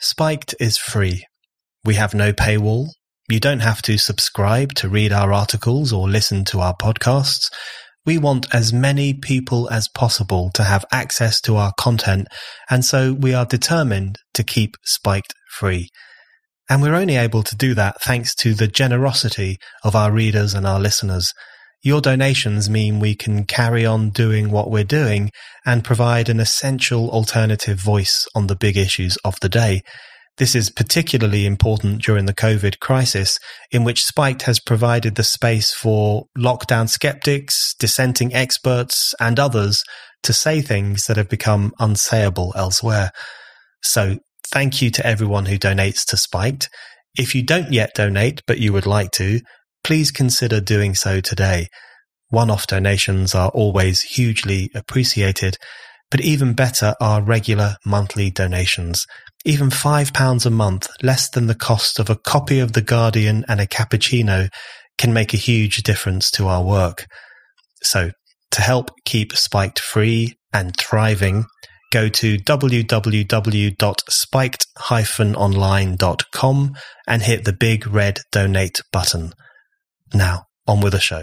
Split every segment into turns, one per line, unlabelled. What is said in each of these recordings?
Spiked is free. We have no paywall. You don't have to subscribe to read our articles or listen to our podcasts. We want as many people as possible to have access to our content, and so we are determined to keep Spiked free. And we're only able to do that thanks to the generosity of our readers and our listeners. Your donations mean we can carry on doing what we're doing and provide an essential alternative voice on the big issues of the day. This is particularly important during the COVID crisis, in which Spiked has provided the space for lockdown skeptics, dissenting experts, and others to say things that have become unsayable elsewhere. So, thank you to everyone who donates to Spiked. If you don't yet donate, but you would like to, please consider doing so today. One off donations are always hugely appreciated, but even better are regular monthly donations. Even £5 a month, less than the cost of a copy of The Guardian and a cappuccino, can make a huge difference to our work. So, to help keep Spiked free and thriving, go to www.spiked-online.com and hit the big red donate button. Now, on with the show.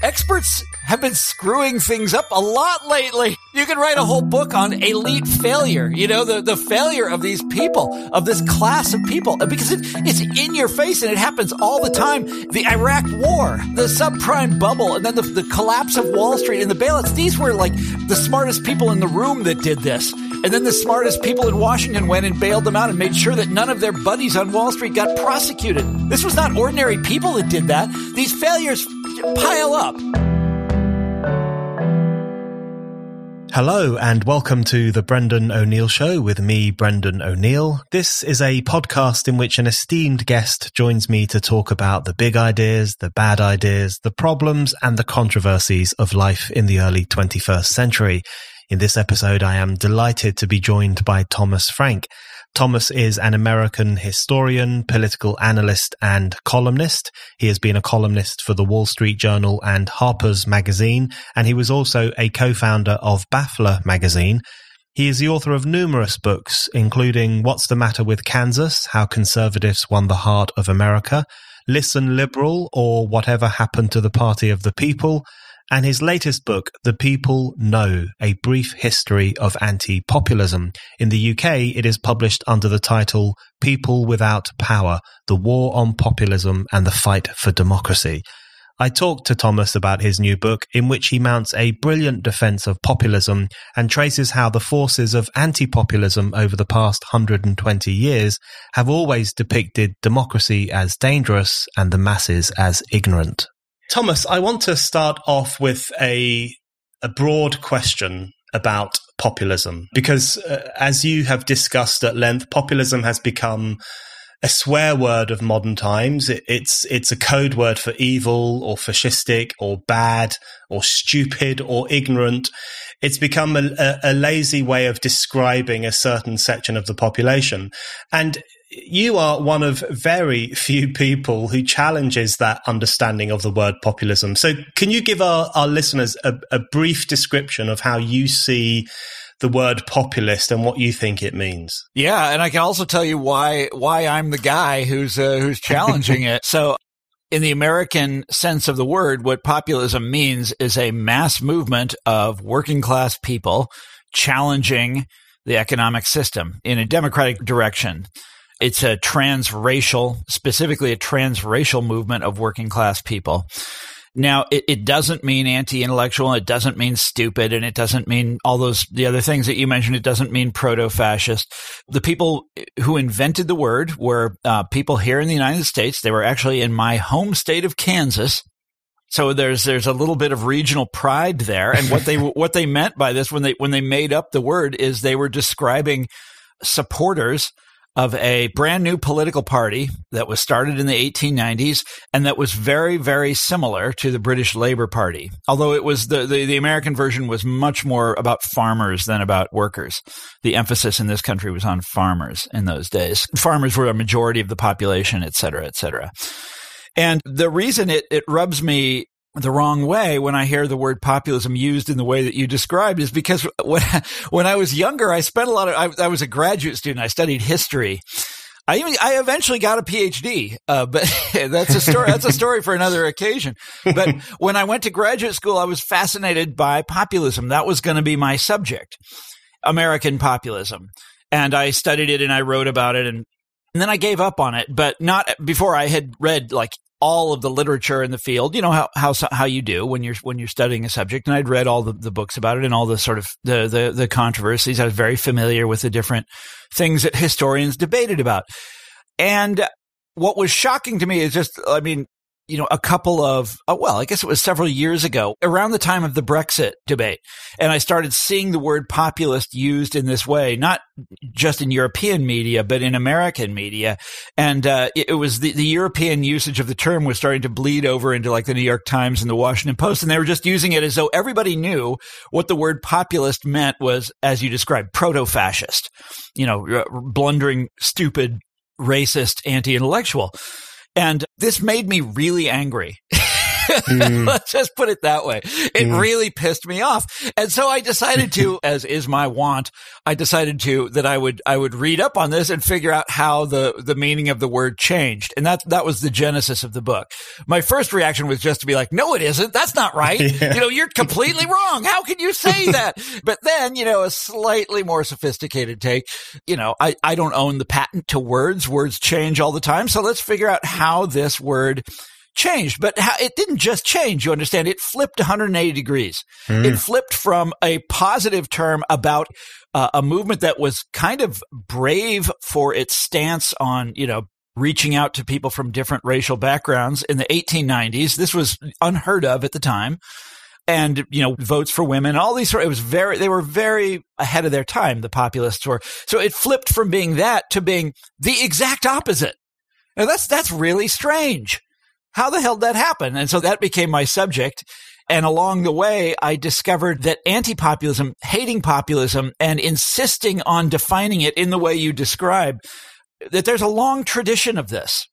Experts have been screwing things up a lot lately. You can write a whole book on elite failure, you know, the, the failure of these people, of this class of people, uh, because it, it's in your face and it happens all the time. The Iraq war, the subprime bubble, and then the, the collapse of Wall Street and the bailouts. These were like the smartest people in the room that did this. And then the smartest people in Washington went and bailed them out and made sure that none of their buddies on Wall Street got prosecuted. This was not ordinary people that did that. These failures pile up.
Hello and welcome to the Brendan O'Neill Show with me, Brendan O'Neill. This is a podcast in which an esteemed guest joins me to talk about the big ideas, the bad ideas, the problems and the controversies of life in the early 21st century. In this episode, I am delighted to be joined by Thomas Frank. Thomas is an American historian, political analyst, and columnist. He has been a columnist for the Wall Street Journal and Harper's Magazine, and he was also a co-founder of Baffler Magazine. He is the author of numerous books, including What's the Matter with Kansas? How Conservatives Won the Heart of America, Listen Liberal, or Whatever Happened to the Party of the People, and his latest book, The People, No, A Brief History of Anti-Populism. In the UK, it is published under the title People Without Power, The War on Populism and the Fight for Democracy. I talked to Thomas about his new book, in which he mounts a brilliant defense of populism and traces how the forces of anti-populism over the past 120 years have always depicted democracy as dangerous and the masses as ignorant. Thomas, I want to start off with a a broad question about populism because uh, as you have discussed at length populism has become a swear word of modern times. It, it's it's a code word for evil or fascistic or bad or stupid or ignorant. It's become a, a, a lazy way of describing a certain section of the population. And you are one of very few people who challenges that understanding of the word populism. So, can you give our, our listeners a, a brief description of how you see the word populist and what you think it means?
Yeah, and I can also tell you why why I'm the guy who's uh, who's challenging it. So, in the American sense of the word, what populism means is a mass movement of working class people challenging the economic system in a democratic direction. It's a transracial, specifically a transracial movement of working class people. Now, it, it doesn't mean anti-intellectual, it doesn't mean stupid, and it doesn't mean all those, the other things that you mentioned. It doesn't mean proto-fascist. The people who invented the word were uh, people here in the United States. They were actually in my home state of Kansas. So there's there's a little bit of regional pride there, and what they what they meant by this when they when they made up the word is they were describing supporters of a brand new political party that was started in the 1890s and that was very, very similar to the British Labour Party. Although it was the, the, the, American version was much more about farmers than about workers. The emphasis in this country was on farmers in those days. Farmers were a majority of the population, et cetera, et cetera. And the reason it, it rubs me the wrong way when I hear the word populism used in the way that you described is because when, when I was younger, I spent a lot of, I, I was a graduate student. I studied history. I even, I eventually got a PhD, uh, but that's a story. That's a story for another occasion. But when I went to graduate school, I was fascinated by populism. That was going to be my subject, American populism, and I studied it and I wrote about it and. And then I gave up on it, but not before I had read like all of the literature in the field. You know how how how you do when you're when you're studying a subject. And I'd read all the, the books about it and all the sort of the, the the controversies. I was very familiar with the different things that historians debated about. And what was shocking to me is just, I mean, you know, a couple of, oh, well, I guess it was several years ago, around the time of the Brexit debate. And I started seeing the word populist used in this way, not just in European media, but in American media. And uh, it, it, was the, the European usage of the term was starting to bleed over into like the New York Times and the Washington Post. And they were just using it as though everybody knew what the word populist meant was, as you described, proto fascist, you know, blundering, stupid, racist, anti intellectual. And this made me really angry. Mm. Let's just put it that way. It mm. really pissed me off. And so I decided to, as is my want, I decided to, that I would, I would read up on this and figure out how the, the meaning of the word changed. And that, that was the genesis of the book. My first reaction was just to be like, no, it isn't. That's not right. Yeah. You know, you're completely wrong. How can you say that? But then, you know, a slightly more sophisticated take, you know, I, I don't own the patent to words. Words change all the time. So let's figure out how this word changed, but it didn't just change. You understand? It flipped 180 degrees. Mm. It flipped from a positive term about uh, a movement that was kind of brave for its stance on, you know, reaching out to people from different racial backgrounds in the 1890s. This was unheard of at the time. And, you know, votes for women, all these, sort it was very, they were very ahead of their time, the populists were. So it flipped from being that to being the exact opposite. Now that's, that's really strange how the hell did that happen? And so that became my subject. And along the way, I discovered that anti-populism, hating populism and insisting on defining it in the way you describe, that there's a long tradition of this.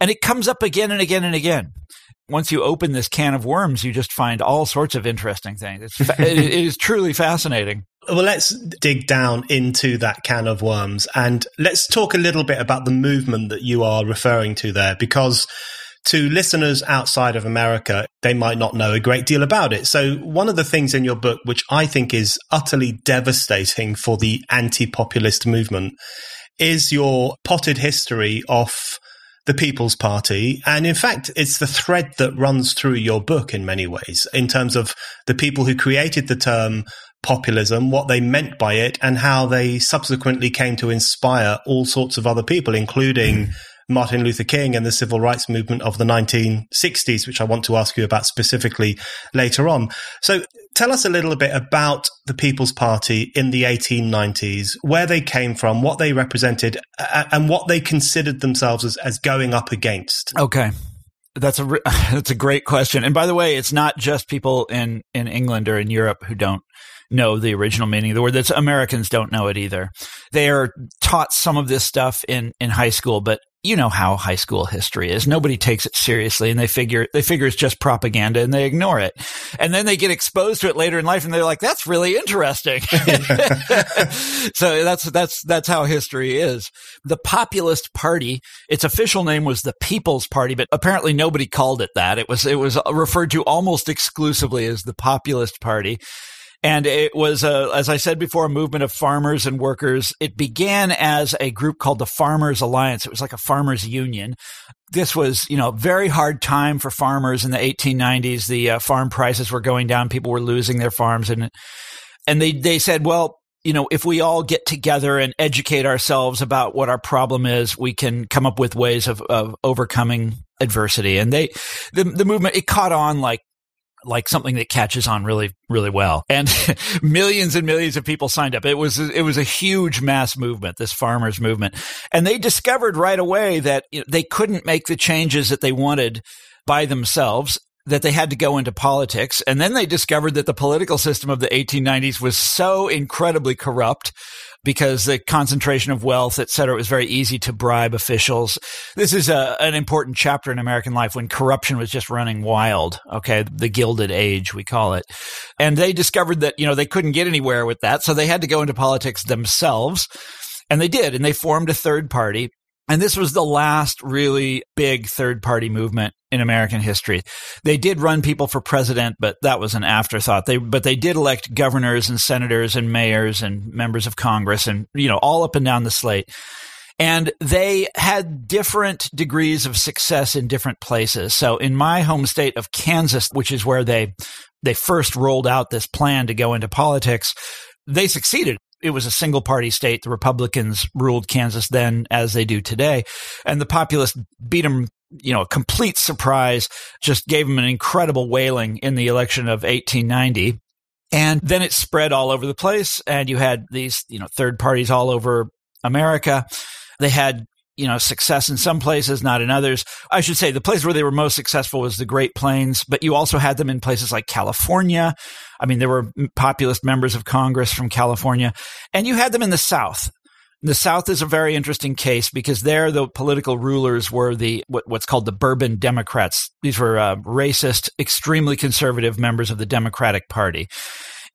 And it comes up again and again and again. Once you open this can of worms, you just find all sorts of interesting things. It's fa- it is truly fascinating.
Well, let's dig down into that can of worms and let's talk a little bit about the movement that you are referring to there, because to listeners outside of America, they might not know a great deal about it. So one of the things in your book, which I think is utterly devastating for the anti-populist movement is your potted history of the People's Party. And in fact, it's the thread that runs through your book in many ways in terms of the people who created the term populism, what they meant by it, and how they subsequently came to inspire all sorts of other people, including mm. Martin Luther King and the civil rights movement of the 1960s, which I want to ask you about specifically later on. So tell us a little bit about the People's Party in the 1890s, where they came from, what they represented, and what they considered themselves as, as going up against.
Okay. That's a that's a great question. And by the way, it's not just people in in England or in Europe who don't know the original meaning of the word. That's Americans don't know it either. They are taught some of this stuff in in high school, but you know how high school history is. Nobody takes it seriously and they figure, they figure it's just propaganda and they ignore it. And then they get exposed to it later in life and they're like, that's really interesting. so that's, that's, that's how history is. The populist party, its official name was the People's Party, but apparently nobody called it that. It was, it was referred to almost exclusively as the populist party. And it was, a, as I said before, a movement of farmers and workers. It began as a group called the Farmers Alliance. It was like a farmers union. This was, you know, very hard time for farmers in the 1890s. The uh, farm prices were going down. People were losing their farms. And, and they, they said, well, you know, if we all get together and educate ourselves about what our problem is, we can come up with ways of, of overcoming adversity. And they, the, the movement, it caught on like like something that catches on really, really well. And millions and millions of people signed up. It was, it was a huge mass movement, this farmers movement. And they discovered right away that you know, they couldn't make the changes that they wanted by themselves that they had to go into politics. And then they discovered that the political system of the 1890s was so incredibly corrupt because the concentration of wealth, et cetera, it was very easy to bribe officials. This is a, an important chapter in American life when corruption was just running wild. Okay. The Gilded Age, we call it. And they discovered that, you know, they couldn't get anywhere with that. So they had to go into politics themselves. And they did. And they formed a third party. And this was the last really big third party movement in American history. They did run people for president, but that was an afterthought. They, but they did elect governors and senators and mayors and members of Congress and, you know, all up and down the slate. And they had different degrees of success in different places. So in my home state of Kansas, which is where they, they first rolled out this plan to go into politics, they succeeded it was a single party state. The Republicans ruled Kansas then as they do today. And the populists beat them, you know, a complete surprise, just gave them an incredible whaling in the election of 1890. And then it spread all over the place. And you had these, you know, third parties all over America. They had you know, success in some places, not in others. I should say the place where they were most successful was the Great Plains, but you also had them in places like California. I mean, there were populist members of Congress from California, and you had them in the South. The South is a very interesting case because there the political rulers were the what, what's called the Bourbon Democrats. These were uh, racist, extremely conservative members of the Democratic Party,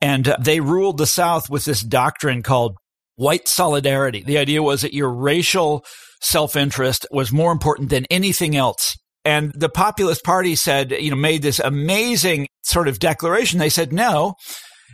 and uh, they ruled the South with this doctrine called white solidarity. The idea was that your racial self interest was more important than anything else. And the populist party said, you know, made this amazing sort of declaration. They said, no,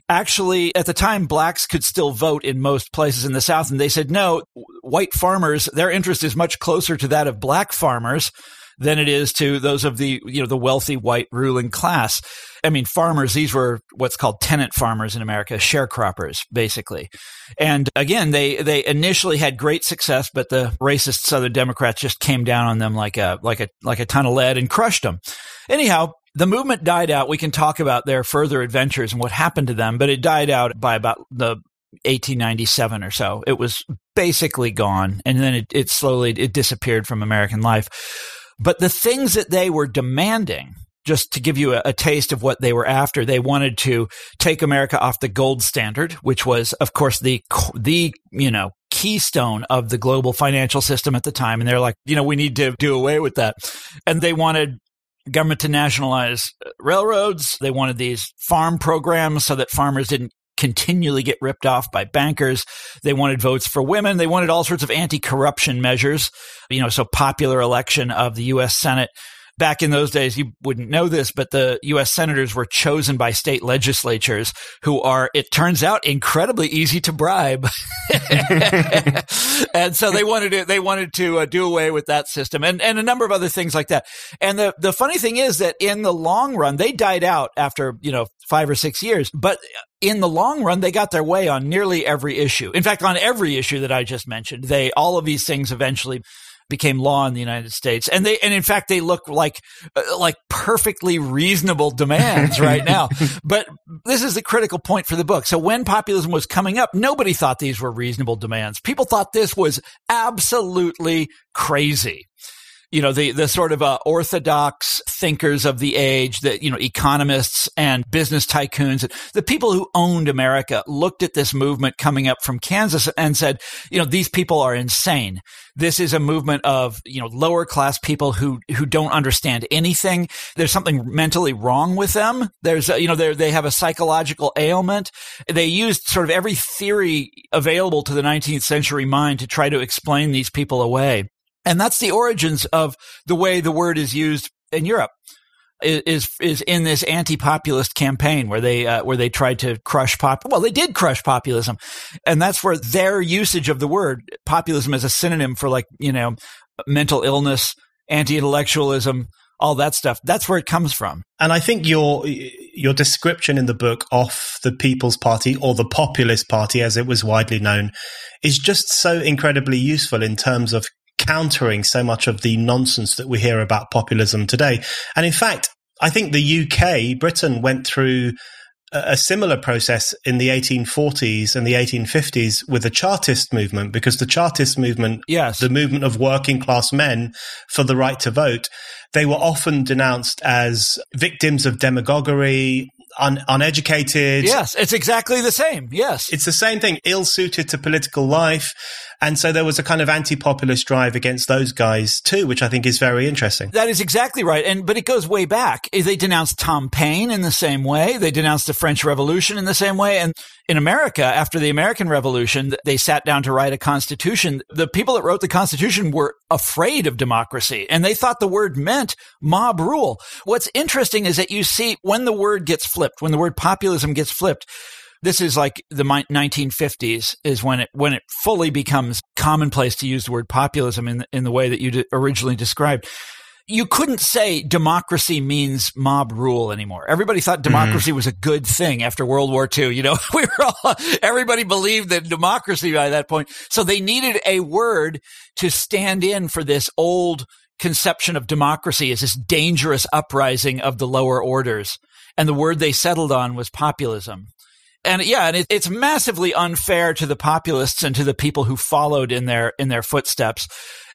actually, at the time, blacks could still vote in most places in the South. And they said, no, white farmers, their interest is much closer to that of black farmers than it is to those of the, you know, the wealthy white ruling class. I mean, farmers, these were what's called tenant farmers in America, sharecroppers, basically. And again, they, they initially had great success, but the racist Southern Democrats just came down on them like a, like a, like a ton of lead and crushed them. Anyhow, the movement died out. We can talk about their further adventures and what happened to them, but it died out by about the 1897 or so. It was basically gone. And then it, it slowly, it disappeared from American life. But the things that they were demanding, just to give you a, a, taste of what they were after, they wanted to take America off the gold standard, which was, of course, the, the, you know, keystone of the global financial system at the time. And they're like, you know, we need to do away with that. And they wanted government to nationalize uh, railroads. They wanted these farm programs so that farmers didn't continually get ripped off by bankers. They wanted votes for women. They wanted all sorts of anti-corruption measures, you know, so popular election of the U.S. Senate back in those days, you wouldn't know this, but the U.S. senators were chosen by state legislatures who are, it turns out, incredibly easy to bribe. and so they wanted to, they wanted to uh, do away with that system and, and a number of other things like that. And the, the funny thing is that in the long run, they died out after, you know, five or six years, but in the long run, they got their way on nearly every issue. In fact, on every issue that I just mentioned, they, all of these things eventually became law in the United States. And they, and in fact, they look like, uh, like perfectly reasonable demands right now. but this is the critical point for the book. So when populism was coming up, nobody thought these were reasonable demands. People thought this was absolutely crazy you know, the, the sort of uh, orthodox thinkers of the age, the, you know, economists and business tycoons, the people who owned America looked at this movement coming up from Kansas and said, you know, these people are insane. This is a movement of, you know, lower class people who, who don't understand anything. There's something mentally wrong with them. There's, a, you know, they they have a psychological ailment. They used sort of every theory available to the 19th century mind to try to explain these people away. And that's the origins of the way the word is used in Europe. Is is in this anti-populist campaign where they uh, where they tried to crush pop well they did crush populism, and that's where their usage of the word populism as a synonym for like you know mental illness, anti-intellectualism, all that stuff. That's where it comes from.
And I think your your description in the book of the People's Party or the Populist Party, as it was widely known, is just so incredibly useful in terms of countering so much of the nonsense that we hear about populism today. And in fact, I think the UK, Britain went through a similar process in the 1840s and the 1850s with the Chartist movement, because the Chartist movement,
yes.
the movement of working class men for the right to vote, they were often denounced as victims of demagoguery, un- uneducated.
Yes, it's exactly the same. Yes.
It's the same thing, ill suited to political life. And so there was a kind of anti-populist drive against those guys too, which I think is very interesting.
That is exactly right. And, but it goes way back. They denounced Tom Paine in the same way. They denounced the French Revolution in the same way. And in America, after the American Revolution, they sat down to write a constitution. The people that wrote the constitution were afraid of democracy and they thought the word meant mob rule. What's interesting is that you see when the word gets flipped, when the word populism gets flipped, this is like the 1950s is when it when it fully becomes commonplace to use the word populism in in the way that you originally described you couldn't say democracy means mob rule anymore. Everybody thought mm-hmm. democracy mm-hmm. was a good thing after World War II. You know, we were all, everybody believed that democracy by that point. So they needed a word to stand in for this old conception of democracy as this dangerous uprising of the lower orders. And the word they settled on was populism. And yeah, and it, it's massively unfair to the populists and to the people who followed in their in their footsteps.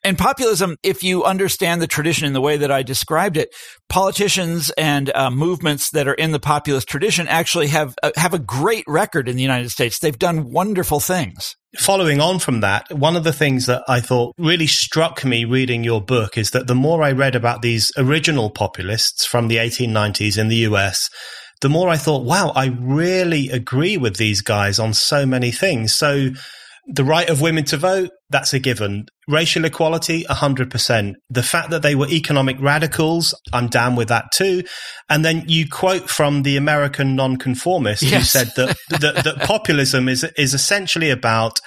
And populism, if you understand the tradition in the way that I described it, politicians and uh, movements that are in the populist tradition actually have uh, have a great record in the United States. They've done wonderful things.
Following on from that, one of the things that I thought really struck me reading your book is that the more I read about these original populists from the 1890s in the US, the more I thought, wow, I really agree with these guys on so many things. So the right of women to vote, that's a given. Racial equality, 100%. The fact that they were economic radicals, I'm down with that too. And then you quote from the American nonconformist yes. who said that, that, that populism is, is essentially about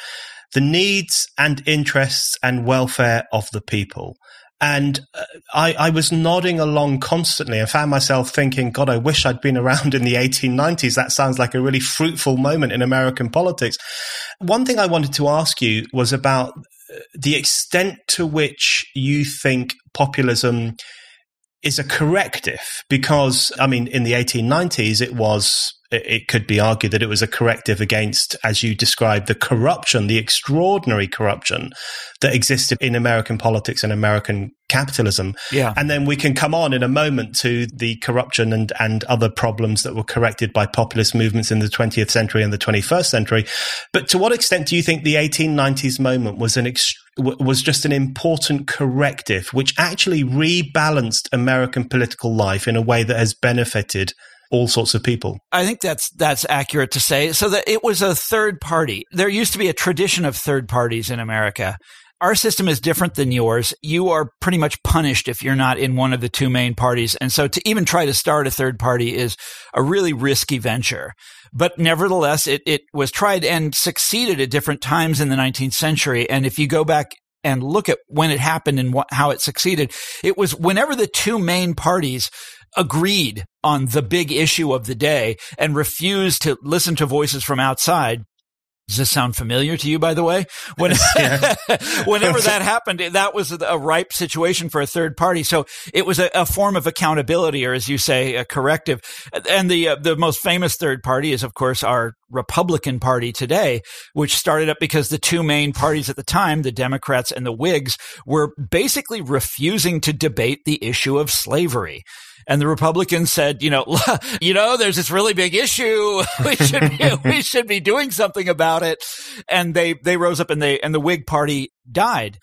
the needs and interests and welfare of the people. And uh, I, I, was nodding along constantly and found myself thinking, God, I wish I'd been around in the 1890s. That sounds like a really fruitful moment in American politics. One thing I wanted to ask you was about uh, the extent to which you think populism is a corrective. Because, I mean, in the 1890s, it was it could be argued that it was a corrective against, as you described, the corruption, the extraordinary corruption that existed in American politics and American capitalism.
Yeah.
And then we can come on in a moment to the corruption and, and other problems that were corrected by populist movements in the 20th century and the 21st century. But to what extent do you think the 1890s moment was an ex- was just an important corrective, which actually rebalanced American political life in a way that has benefited all sorts of people.
I think that's that's accurate to say. So that it was a third party. There used to be a tradition of third parties in America. Our system is different than yours. You are pretty much punished if you're not in one of the two main parties. And so to even try to start a third party is a really risky venture. But nevertheless, it, it was tried and succeeded at different times in the 19th century. And if you go back and look at when it happened and how it succeeded, it was whenever the two main parties agreed on the big issue of the day and refused to listen to voices from outside. Does this sound familiar to you, by the way? When, whenever that happened, that was a ripe situation for a third party. So it was a, a form of accountability, or as you say, a corrective. And the uh, the most famous third party is, of course, our Republican Party today, which started up because the two main parties at the time, the Democrats and the Whigs, were basically refusing to debate the issue of slavery and the Republicans said, you know, you know, there's this really big issue. We should be, we should be doing something about it. And they they rose up and they and the Whig Party died.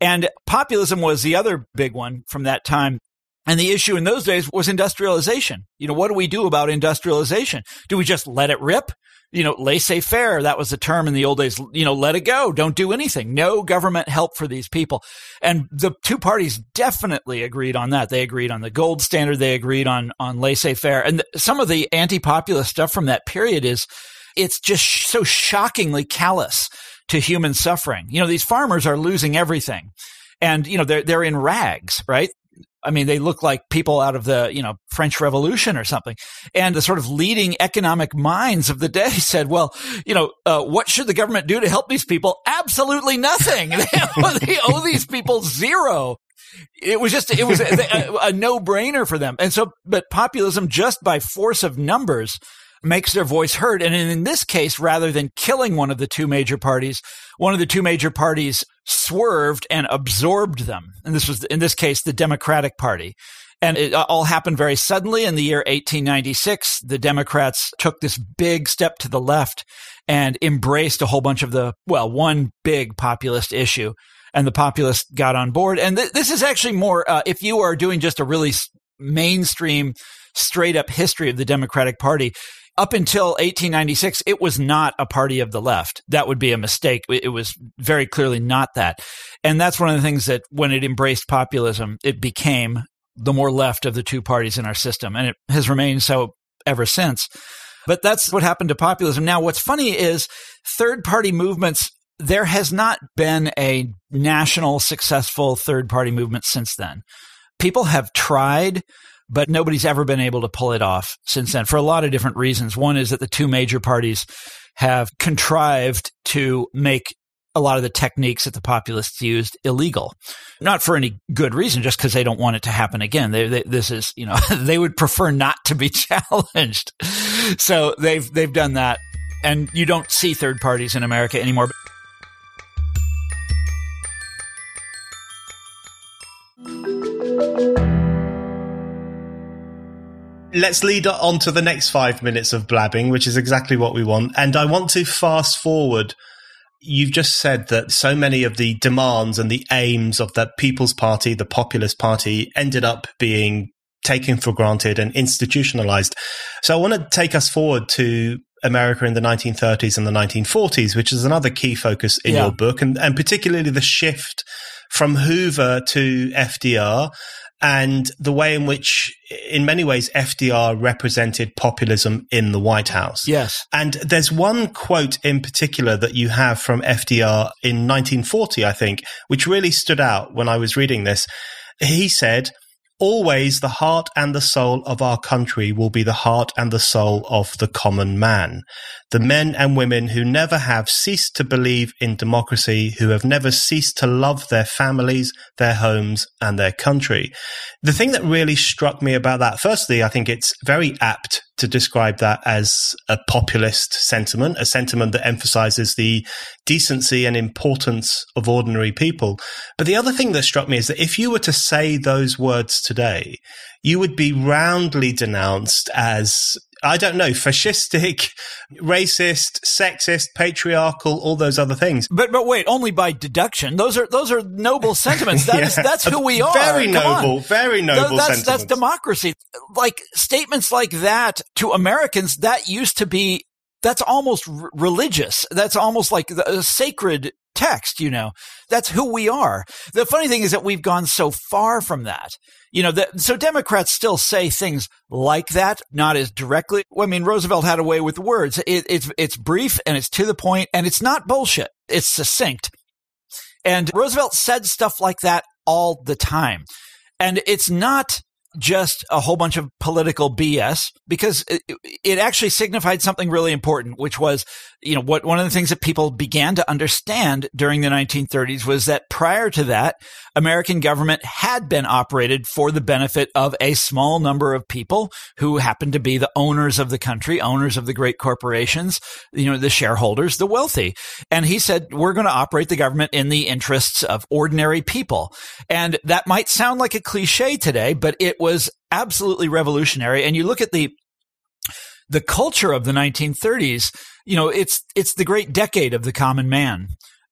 And populism was the other big one from that time. And the issue in those days was industrialization. You know, what do we do about industrialization? Do we just let it rip? You know, laissez faire. That was the term in the old days. You know, let it go. Don't do anything. No government help for these people. And the two parties definitely agreed on that. They agreed on the gold standard. They agreed on, on laissez faire. And some of the anti-populist stuff from that period is, it's just so shockingly callous to human suffering. You know, these farmers are losing everything and, you know, they're, they're in rags, right? I mean, they look like people out of the, you know, French Revolution or something. And the sort of leading economic minds of the day said, well, you know, uh, what should the government do to help these people? Absolutely nothing. they owe these people zero. It was just, it was a, a, a no brainer for them. And so, but populism just by force of numbers makes their voice heard. And in this case, rather than killing one of the two major parties, one of the two major parties swerved and absorbed them. And this was, in this case, the Democratic Party. And it all happened very suddenly in the year 1896. The Democrats took this big step to the left and embraced a whole bunch of the, well, one big populist issue. And the populists got on board. And th- this is actually more, uh, if you are doing just a really mainstream, straight up history of the Democratic Party, up until 1896, it was not a party of the left. That would be a mistake. It was very clearly not that. And that's one of the things that when it embraced populism, it became the more left of the two parties in our system. And it has remained so ever since. But that's what happened to populism. Now, what's funny is third party movements, there has not been a national successful third party movement since then. People have tried but nobody's ever been able to pull it off since then for a lot of different reasons. One is that the two major parties have contrived to make a lot of the techniques that the populists used illegal, not for any good reason, just because they don't want it to happen again. They, they, this is, you know, they would prefer not to be challenged. So they've they've done that, and you don't see third parties in America anymore.
Let's lead on to the next five minutes of blabbing, which is exactly what we want. And I want to fast forward. You've just said that so many of the demands and the aims of the People's Party, the Populist Party, ended up being taken for granted and institutionalized. So I want to take us forward to America in the 1930s and the 1940s, which is another key focus in yeah. your book, and, and particularly the shift from Hoover to FDR and the way in which, in many ways, FDR represented populism in the White House.
Yes.
And there's one quote in particular that you have from FDR in 1940, I think, which really stood out when I was reading this. He said, Always the heart and the soul of our country will be the heart and the soul of the common man the men and women who never have ceased to believe in democracy, who have never ceased to love their families, their homes, and their country. The thing that really struck me about that, firstly, I think it's very apt to describe that as a populist sentiment, a sentiment that emphasizes the decency and importance of ordinary people. But the other thing that struck me is that if you were to say those words today, you would be roundly denounced as I don't know, fascistic, racist, sexist, patriarchal, all those other things.
But but wait, only by deduction. Those are those are noble sentiments. That yeah. is, that's who we are.
Very Come noble, on. very noble
that's,
sentiments.
That's democracy. Like statements like that to Americans, that used to be that's almost r- religious. That's almost like a uh, sacred text, you know. That's who we are. The funny thing is that we've gone so far from that. You know, the, so Democrats still say things like that, not as directly. I mean, Roosevelt had a way with words. It, it's, it's brief and it's to the point and it's not bullshit. It's succinct. And Roosevelt said stuff like that all the time. And it's not just a whole bunch of political BS because it, it, actually signified something really important, which was, you know, what one of the things that people began to understand during the 1930s was that prior to that, American government had been operated for the benefit of a small number of people who happened to be the owners of the country, owners of the great corporations, you know, the shareholders, the wealthy. And he said, we're going to operate the government in the interests of ordinary people. And that might sound like a cliche today, but it was absolutely revolutionary. And you look at the the culture of the 1930s, you know, it's it's the great decade of the common man.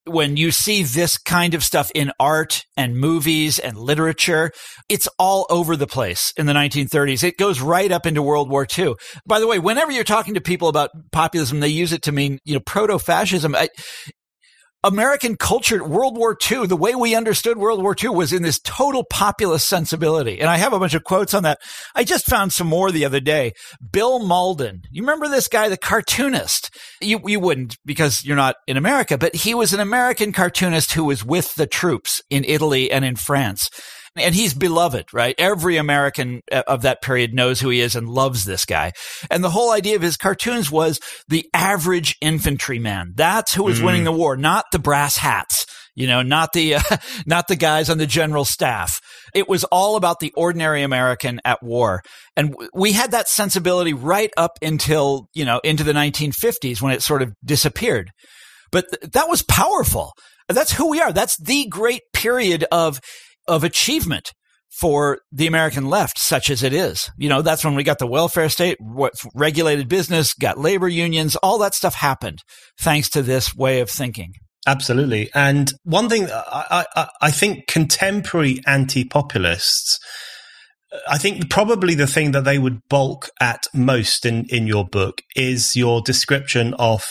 When you see this kind of stuff in art and movies and literature, it's all over the place in the 1930s. It goes right up into World War II. By the way, whenever you're talking to people about populism, they use it to mean, you know, proto-fascism. American culture, World War II, the way we understood World War II was in this total populist sensibility. And I have a bunch of quotes on that. I just found some more the other day. Bill Mauldin. You remember this guy, the cartoonist? You, you wouldn't because you're not in America, but he was an American cartoonist who was with the troops in Italy and in France. And he's beloved, right? Every American uh, of that period knows who he is and loves this guy. And the whole idea of his cartoons was the average infantryman. That's who was mm. winning the war, not the brass hats you know, not the, uh, not the guys on the general staff. It was all about the ordinary American at war. And we had that sensibility right up until, you know, into the 1950s when it sort of disappeared. But th- that was powerful. That's who we are. That's the great period of, of achievement for the American left, such as it is. You know, that's when we got the welfare state, what, regulated business, got labor unions, all that stuff happened thanks to this way of thinking.
Absolutely. And one thing I, I, I think contemporary anti populists, I think probably the thing that they would balk at most in, in your book is your description of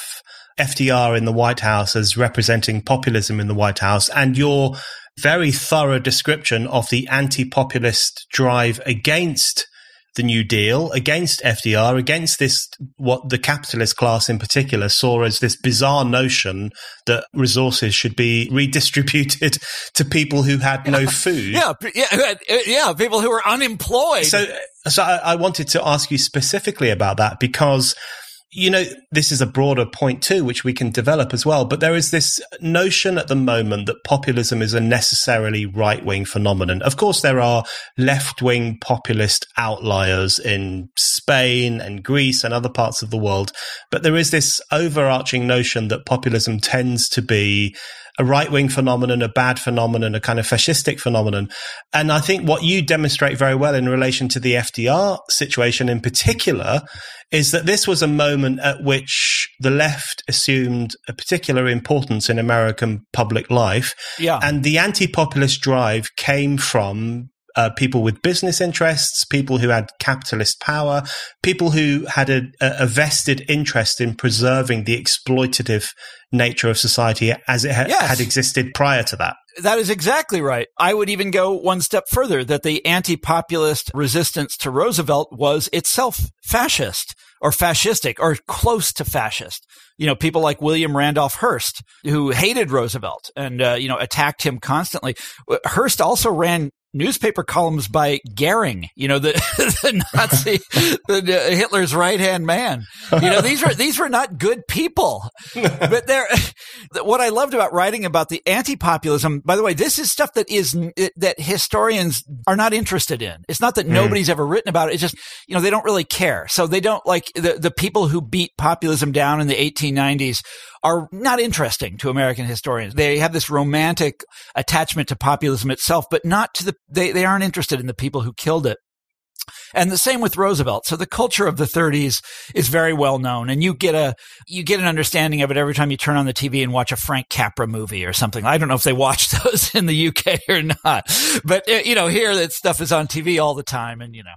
FDR in the White House as representing populism in the White House and your very thorough description of the anti populist drive against the New Deal, against FDR, against this, what the capitalist class in particular saw as this bizarre notion that resources should be redistributed to people who had no food.
yeah, yeah, yeah, people who were unemployed.
So, so I, I wanted to ask you specifically about that because you know, this is a broader point too, which we can develop as well. But there is this notion at the moment that populism is a necessarily right wing phenomenon. Of course, there are left wing populist outliers in Spain and Greece and other parts of the world. But there is this overarching notion that populism tends to be a right wing phenomenon, a bad phenomenon, a kind of fascistic phenomenon. And I think what you demonstrate very well in relation to the FDR situation in particular is that this was a moment at which the left assumed a particular importance in American public life.
Yeah.
And the anti populist drive came from uh, people with business interests, people who had capitalist power, people who had a, a, vested interest in preserving the exploitative nature of society as it ha- yes. had existed prior to that.
That is exactly right. I would even go one step further that the anti-populist resistance to Roosevelt was itself fascist or fascistic or close to fascist. You know, people like William Randolph Hearst, who hated Roosevelt and, uh, you know, attacked him constantly. Hearst also ran newspaper columns by Goering, you know, the, the Nazi, the, uh, Hitler's right hand man. You know, these were, these were not good people, but they're, what I loved about writing about the anti-populism, by the way, this is stuff that is, that historians are not interested in. It's not that mm. nobody's ever written about it. It's just, you know, they don't really care. So they don't like the, the people who beat populism down in the 1890s are not interesting to American historians. They have this romantic attachment to populism itself, but not to the, they, they aren't interested in the people who killed it. And the same with Roosevelt. So the culture of the 30s is very well known and you get a, you get an understanding of it every time you turn on the TV and watch a Frank Capra movie or something. I don't know if they watch those in the UK or not, but uh, you know, here that stuff is on TV all the time and you know,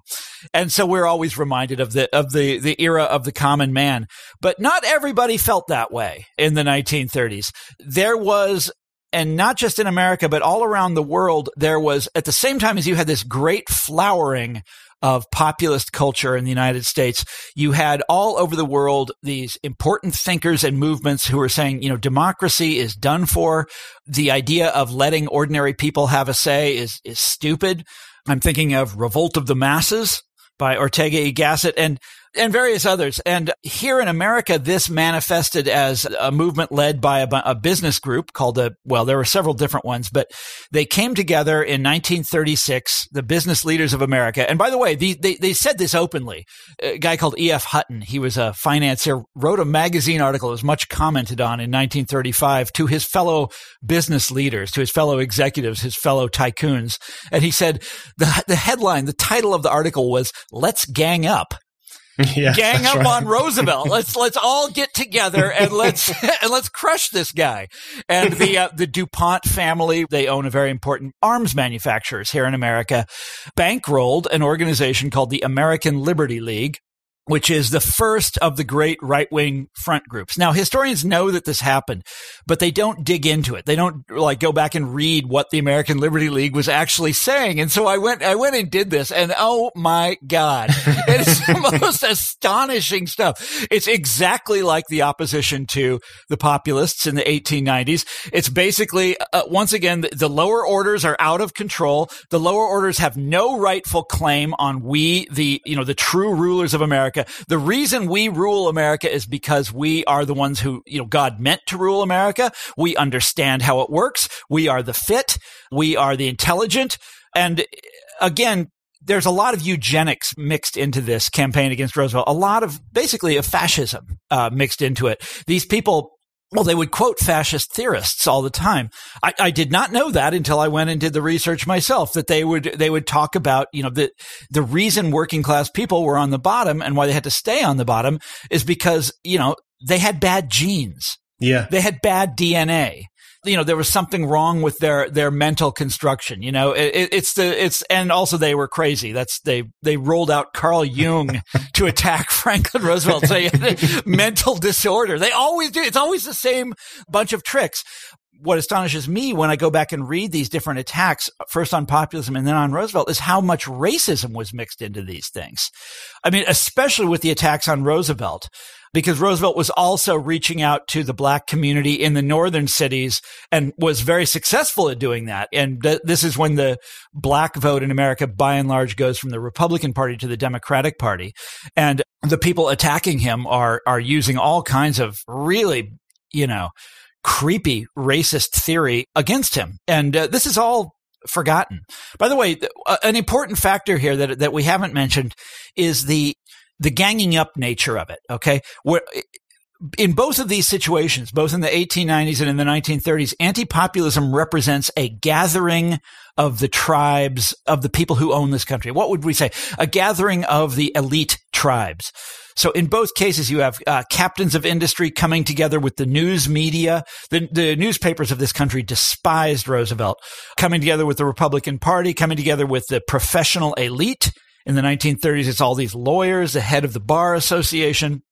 and so we're always reminded of the, of the, the era of the common man. But not everybody felt that way in the 1930s. There was and not just in America, but all around the world, there was at the same time as you had this great flowering of populist culture in the United States, you had all over the world these important thinkers and movements who were saying, you know, democracy is done for. The idea of letting ordinary people have a say is, is stupid. I'm thinking of Revolt of the Masses by Ortega y Gasset. And and various others. And here in America, this manifested as a movement led by a, a, business group called the, well, there were several different ones, but they came together in 1936, the business leaders of America. And by the way, they, they, they said this openly. A guy called E.F. Hutton, he was a financier, wrote a magazine article that was much commented on in 1935 to his fellow business leaders, to his fellow executives, his fellow tycoons. And he said the, the headline, the title of the article was, Let's Gang Up. Yeah, gang up right. on Roosevelt. Let's let's all get together and let's and let's crush this guy. And the uh, the DuPont family, they own a very important arms manufacturers here in America, bankrolled an organization called the American Liberty League which is the first of the great right wing front groups. Now, historians know that this happened, but they don't dig into it. They don't like go back and read what the American Liberty League was actually saying. And so I went, I went and did this and oh my God, it's the most astonishing stuff. It's exactly like the opposition to the populists in the 1890s. It's basically, uh, once again, the, the lower orders are out of control. The lower orders have no rightful claim on we, the, you know, the true rulers of America America. The reason we rule America is because we are the ones who, you know, God meant to rule America. We understand how it works. We are the fit. We are the intelligent. And again, there's a lot of eugenics mixed into this campaign against Roosevelt, a lot of basically a fascism uh, mixed into it. These people well, they would quote fascist theorists all the time. I, I, did not know that until I went and did the research myself. That they would they would talk about you know the the reason working class people were on the bottom and why they had to stay on the bottom is because you know they had bad genes.
Yeah,
they had bad DNA you know there was something wrong with their their mental construction you know? It, it's the it's and also they were crazy. That's they they rolled out carl jung to attack franklin roosevelt so mental disorder. They always do it's always the same bunch of tricks. What astonishes me when I go back and read these different attacks, first on populism and then on Roosevelt, is how much racism was mixed into these things. I mean, especially with the attacks on Roosevelt because Roosevelt was also reaching out to the black community in the northern cities and was very successful at doing that. And th- this is when the black vote in America, by and large, goes from the Republican Party to the Democratic Party. And the people attacking him are, are using all kinds of really, you know, creepy racist theory against him. And uh, this is all forgotten. By the way, uh, an important factor here that that we haven't mentioned is the the ganging up nature of it. Okay. Where, in both of these situations, both in the 1890s and in the 1930s, anti-populism represents a gathering of the tribes of the people who own this country. What would we say? A gathering of the elite tribes. So in both cases, you have uh, captains of industry coming together with the news media. The, the newspapers of this country despised Roosevelt, coming together with the Republican Party, coming together with the professional elite in the 1930s, it's all these lawyers, the head of the Bar Association,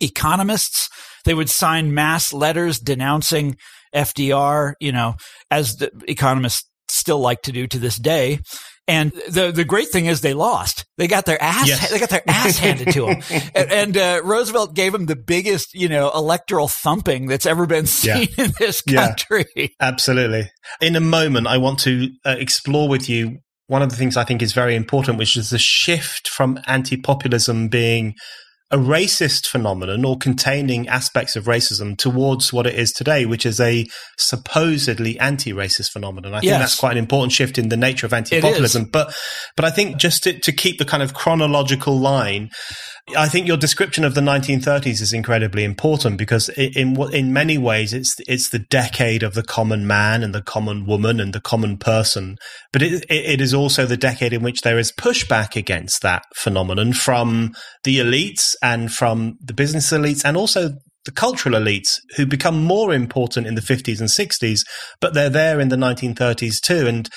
economists. They would sign mass letters denouncing FDR, you know, as the economists still like to do to this day. And the the great thing is they lost. They got their ass yes. they got their ass handed to them. And, and uh, Roosevelt gave them the biggest, you know, electoral thumping that's ever been seen yeah. in this country.
Yeah, absolutely. In a moment, I want to uh, explore with you one of the things I think is very important, which is the shift from anti populism being a racist phenomenon or containing aspects of racism towards what it is today, which is a supposedly anti-racist phenomenon. I yes. think that's quite an important shift in the nature of anti-populism. But, but I think just to, to keep the kind of chronological line, I think your description of the 1930s is incredibly important because in in many ways it's it's the decade of the common man and the common woman and the common person, but it it is also the decade in which there is pushback against that phenomenon from the elites and from the business elites and also the cultural elites who become more important in the 50s and 60s, but they're there in the 1930s too. And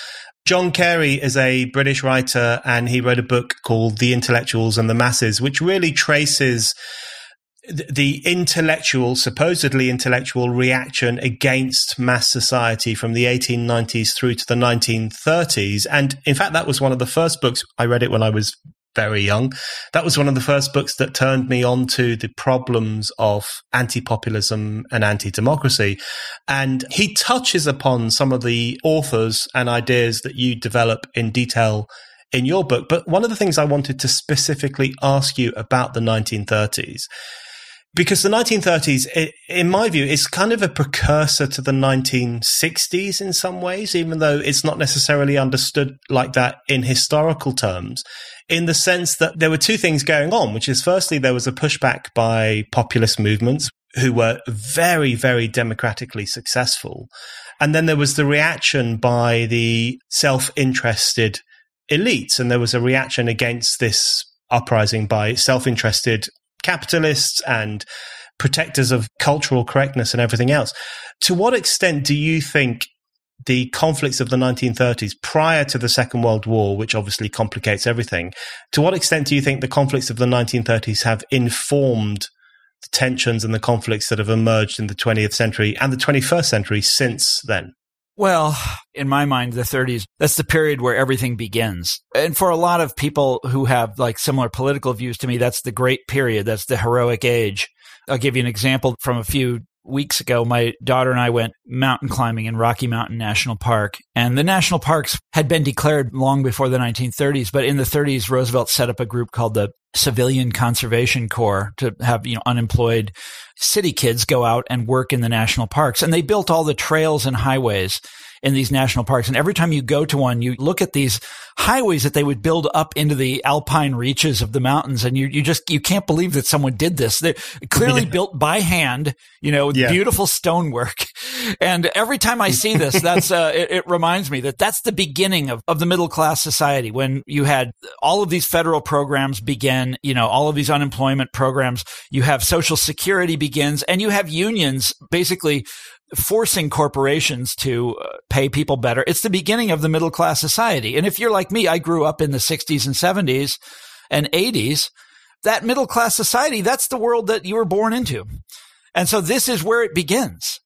John Carey is a British writer and he wrote a book called The Intellectuals and the Masses, which really traces the intellectual, supposedly intellectual reaction against mass society from the 1890s through to the 1930s. And in fact, that was one of the first books. I read it when I was very young. That was one of the first books that turned me on to the problems of anti populism and anti democracy. And he touches upon some of the authors and ideas that you develop in detail in your book. But one of the things I wanted to specifically ask you about the 1930s because the 1930s, in my view, is kind of a precursor to the 1960s in some ways, even though it's not necessarily understood like that in historical terms in the sense that there were two things going on, which is firstly, there was a pushback by populist movements who were very, very democratically successful. And then there was the reaction by the self interested elites. And there was a reaction against this uprising by self interested capitalists and protectors of cultural correctness and everything else. To what extent do you think the conflicts of the 1930s prior to the Second World War, which obviously complicates everything. To what extent do you think the conflicts of the 1930s have informed the tensions and the conflicts that have emerged in the 20th century and the 21st century since then?
Well, in my mind, the 30s, that's the period where everything begins. And for a lot of people who have like similar political views to me, that's the great period. That's the heroic age. I'll give you an example from a few weeks ago, my daughter and I went mountain climbing in Rocky Mountain National Park. And the national parks had been declared long before the 1930s, but in the 30s, Roosevelt set up a group called the Civilian Conservation Corps to have, you know, unemployed city kids go out and work in the national parks. And they built all the trails and highways in these national parks. And every time you go to one, you look at these highways that they would build up into the alpine reaches of the mountains. And you, you just, you can't believe that someone did this. They're clearly yeah. built by hand, you know, yeah. beautiful stonework. And every time I see this, that's, uh, it, it reminds me that that's the beginning of, of the middle class society when you had all of these federal programs begin, you know, all of these unemployment programs. You have social security begins and you have unions basically forcing corporations to uh, pay people better. It's the beginning of the middle class society. And if you're like me, I grew up in the 60s and 70s and 80s. That middle class society, that's the world that you were born into. And so this is where it begins.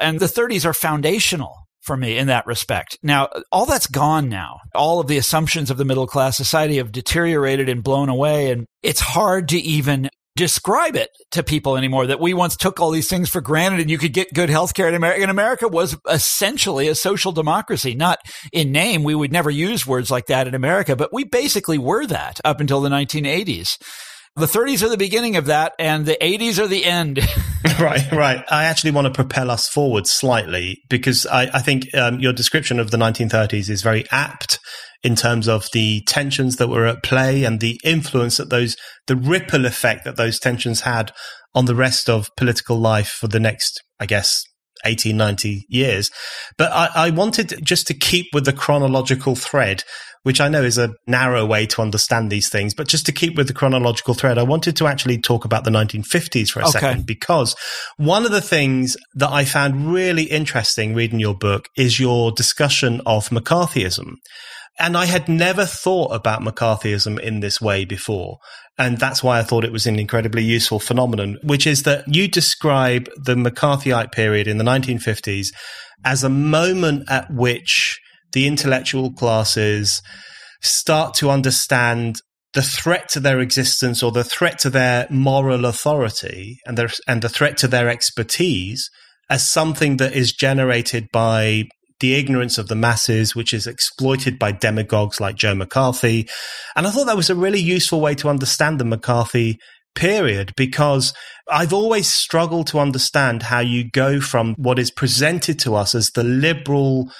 And the 30s are foundational for me in that respect. Now, all that's gone now. All of the assumptions of the middle class society have deteriorated and blown away. And it's hard to even describe it to people anymore that we once took all these things for granted and you could get good health care in America. And America was essentially a social democracy, not in name. We would never use words like that in America, but we basically were that up until the 1980s. The 30s are the beginning of that, and the 80s are the end.
right, right. I actually want to propel us forward slightly because I, I think um, your description of the 1930s is very apt in terms of the tensions that were at play and the influence that those, the ripple effect that those tensions had on the rest of political life for the next, I guess, 18, 90 years. But I, I, wanted just to keep with the chronological thread, which I know is a narrow way to understand these things, but just to keep with the chronological thread, I wanted to actually talk about the 1950s for a okay. second, because one of the things that I found really interesting reading your book is your discussion of McCarthyism. And I had never thought about McCarthyism in this way before. And that's why I thought it was an incredibly useful phenomenon, which is that you describe the McCarthyite period in the 1950s as a moment at which the intellectual classes start to understand the threat to their existence or the threat to their moral authority and the, and the threat to their expertise as something that is generated by the ignorance of the masses, which is exploited by demagogues like Joe McCarthy. And I thought that was a really useful way to understand the McCarthy period because I've always struggled to understand how you go from what is presented to us as the liberal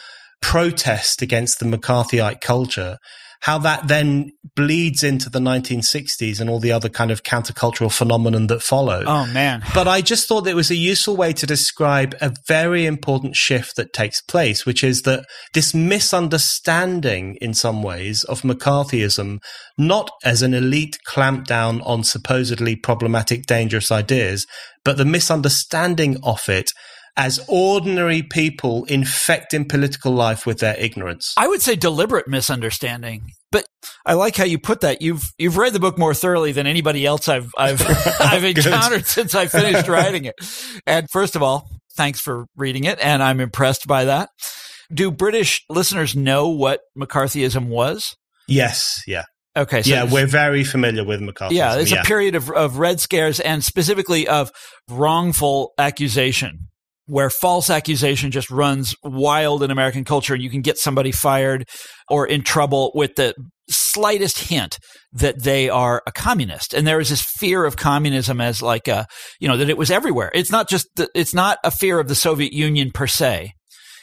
protest against the McCarthyite culture how that then bleeds into the 1960s and all the other kind of countercultural phenomenon that followed.
Oh, man.
But I just thought it was a useful way to describe a very important shift that takes place, which is that this misunderstanding in some ways of McCarthyism, not as an elite clampdown on supposedly problematic, dangerous ideas, but the misunderstanding of it as ordinary people infecting political life with their ignorance.
I would say deliberate misunderstanding. But I like how you put that. You've you've read the book more thoroughly than anybody else I've I've I've encountered since I finished writing it. And first of all, thanks for reading it, and I'm impressed by that. Do British listeners know what McCarthyism was?
Yes, yeah.
Okay.
So yeah, we're very familiar with McCarthy.
Yeah, it's yeah. a period of, of red scares and specifically of wrongful accusation where false accusation just runs wild in American culture and you can get somebody fired or in trouble with the slightest hint that they are a communist. And there is this fear of communism as like a, you know, that it was everywhere. It's not just, the, it's not a fear of the Soviet Union per se.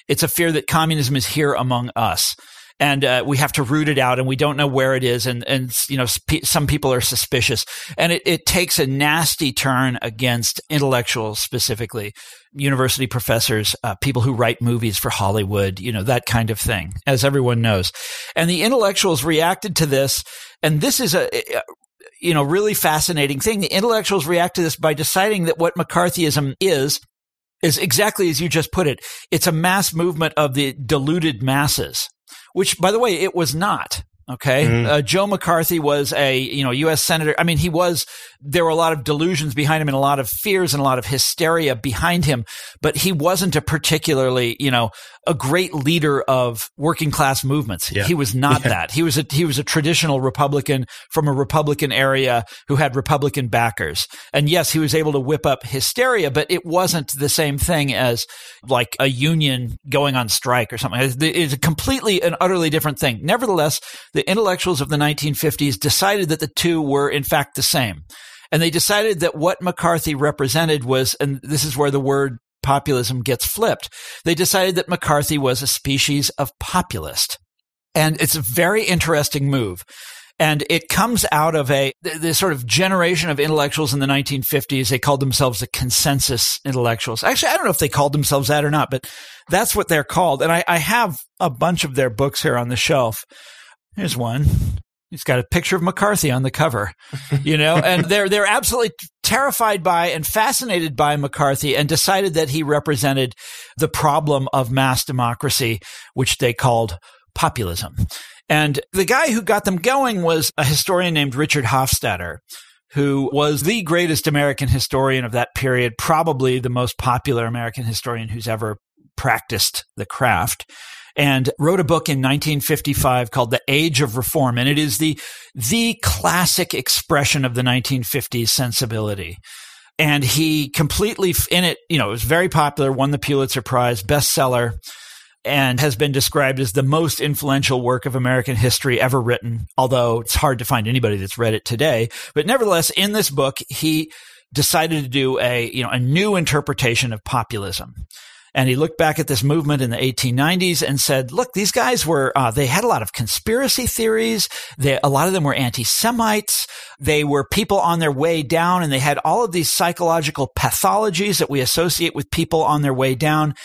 It's a fear that communism is here among us and uh, we have to root it out and we don't know where it is. And and you know sp- some people are suspicious. And it, it takes a nasty turn against intellectuals specifically university professors uh, people who write movies for hollywood you know that kind of thing as everyone knows. And the intellectuals reacted to this. And this is a, a you know really fascinating thing. The intellectuals react to this by deciding that what mccarthyism is is exactly as you just put it. It's a mass movement of the deluded masses, which, by the way, it was not. Okay. Mm-hmm. Uh, Joe McCarthy was a, you know, U.S. Senator. I mean, he was, there were a lot of delusions behind him and a lot of fears and a lot of hysteria behind him, but he wasn't a particularly, you know, a great leader of working class movements. Yeah. He was not yeah. that. He was a he was a traditional Republican from a Republican area who had Republican backers. And yes, he was able to whip up hysteria, but it wasn't the same thing as like a union going on strike or something. It's a completely and utterly different thing. Nevertheless, the intellectuals of the 1950s decided that the two were in fact the same. And they decided that what McCarthy represented was, and this is where the word populism gets flipped. They decided that McCarthy was a species of populist. And it's a very interesting move. And it comes out of a this sort of generation of intellectuals in the 1950s. They called themselves the consensus intellectuals. Actually, I don't know if they called themselves that or not, but that's what they're called. And I, I have a bunch of their books here on the shelf. Here's one. He's got a picture of McCarthy on the cover, you know, and they're they're absolutely terrified by and fascinated by McCarthy and decided that he represented the problem of mass democracy, which they called populism. And the guy who got them going was a historian named Richard Hofstadter, who was the greatest American historian of that period, probably the most popular American historian who's ever practiced the craft and wrote a book in 1955 called The Age of Reform. And it is the, the classic expression of the 1950s sensibility. And he completely in it, you know, it was very popular, won the Pulitzer Prize, bestseller, and has been described as the most influential work of American history ever written, although it's hard to find anybody that's read it today. But nevertheless, in this book, he decided to do a, you know, a new interpretation of populism. And he looked back at this movement in the 1890s and said, look, these guys were, uh, they had a lot of conspiracy theories. They, a lot of them were anti-Semites. They were people on their way down and they had all of these psychological pathologies that we associate with people on their way down.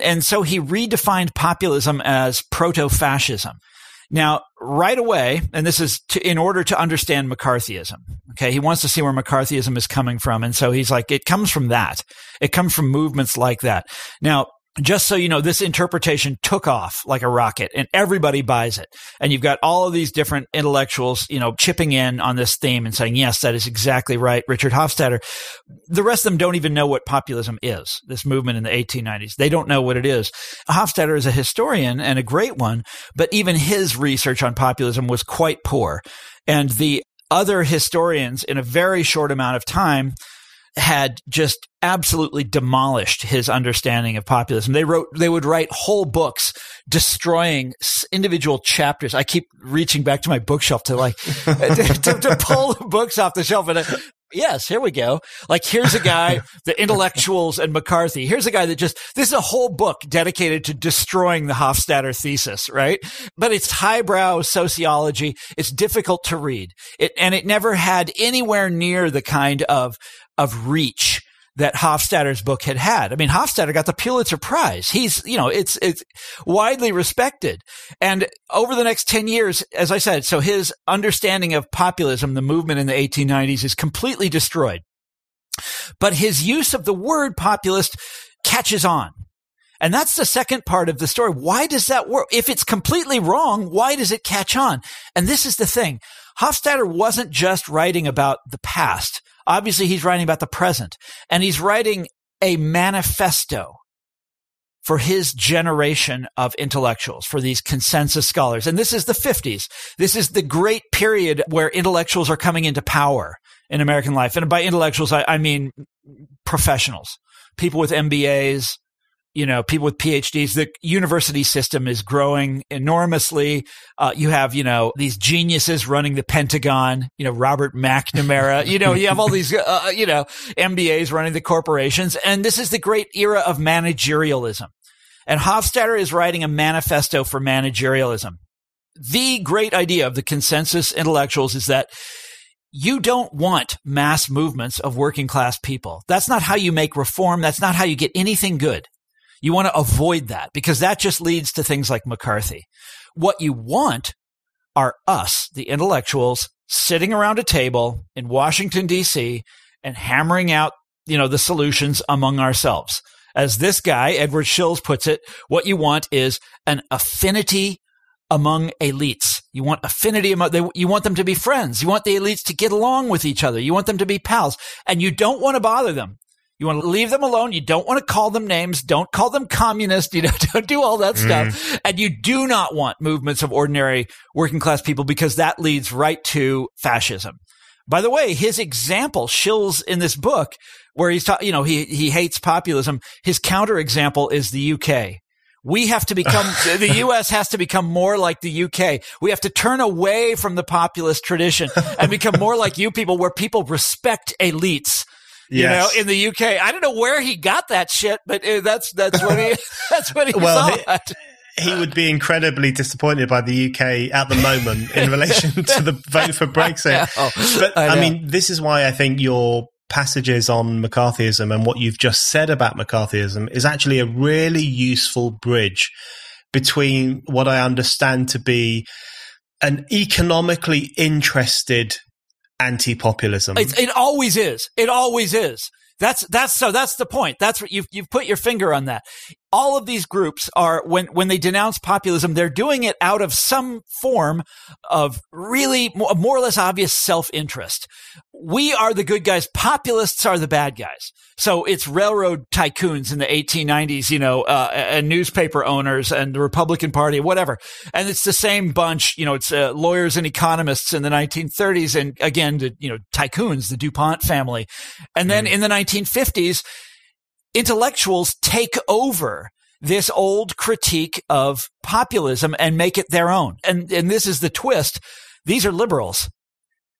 And so he redefined populism as proto-fascism. Now, right away, and this is to, in order to understand McCarthyism. Okay. He wants to see where McCarthyism is coming from. And so he's like, it comes from that. It comes from movements like that. Now, just so you know, this interpretation took off like a rocket and everybody buys it. And you've got all of these different intellectuals, you know, chipping in on this theme and saying, yes, that is exactly right. Richard Hofstadter. The rest of them don't even know what populism is, this movement in the 1890s. They don't know what it is. Hofstadter is a historian and a great one, but even his research on populism was quite poor. And the other historians in a very short amount of time had just absolutely demolished his understanding of populism. They wrote, they would write whole books destroying individual chapters. I keep reaching back to my bookshelf to like, to, to, to, pull the books off the shelf. And uh, yes, here we go. Like, here's a guy, the intellectuals and McCarthy. Here's a guy that just, this is a whole book dedicated to destroying the Hofstadter thesis, right? But it's highbrow sociology. It's difficult to read. It, and it never had anywhere near the kind of of reach that Hofstadter's book had had. I mean, Hofstadter got the Pulitzer Prize. He's, you know, it's, it's widely respected. And over the next 10 years, as I said, so his understanding of populism, the movement in the 1890s is completely destroyed. But his use of the word populist catches on. And that's the second part of the story. Why does that work? If it's completely wrong, why does it catch on? And this is the thing. Hofstadter wasn't just writing about the past. Obviously, he's writing about the present and he's writing a manifesto for his generation of intellectuals, for these consensus scholars. And this is the 50s. This is the great period where intellectuals are coming into power in American life. And by intellectuals, I, I mean professionals, people with MBAs, you know, people with PhDs. The university system is growing enormously. Uh, you have, you know, these geniuses running the Pentagon, you know, Robert McNamara, you know, you have all these, uh, uh you know, MBAs running the corporations. And this is the great era of managerialism. And Hofstadter is writing a manifesto for managerialism. The great idea of the consensus intellectuals is that you don't want mass movements of working class people. That's not how you make reform. That's not how you get anything good. You want to avoid that because that just leads to things like McCarthy. What you want are us, the intellectuals, sitting around a table in Washington, D.C. and hammering out, you know, the solutions among ourselves. As this guy, Edward Shils puts it, what you want is an affinity among elites. You want affinity among, they, you want them to be friends. You want the elites to get along with each other. You want them to be pals and you don't want to bother them. You want to leave them alone. You don't want to call them names. Don't call them communist. You know, don't do all that stuff. Mm. And you do not want movements of ordinary working class people because that leads right to fascism. By the way, his example, Shils in this book, where he's talking, you know, he, he hates populism. His counterexample is the UK. We have to become, the US has to become more like the UK. We have to turn away from the populist tradition and become more like you people where people respect elites. You yes. know, in the UK, I don't know where he got that shit, but uh, that's that's what he that's what he well, thought.
He, he would be incredibly disappointed by the UK at the moment in relation to the vote for Brexit. I but I, I mean, this is why I think your passages on McCarthyism and what you've just said about McCarthyism is actually a really useful bridge between what I understand to be an economically interested anti-populism.
It, it always is. It always is. That's that's so that's the point. That's what you've you've put your finger on that all of these groups are when when they denounce populism they're doing it out of some form of really more, or less obvious self-interest. We are the good guys populists are the bad guys. So it's railroad tycoons in the 1890s you know uh, and newspaper owners and the republican party whatever. And it's the same bunch you know it's uh, lawyers and economists in the 1930s and again the you know tycoons the dupont family. And then mm. in the 1950s intellectuals take over this old critique of populism and make it their own. And, and this is the twist. These are liberals,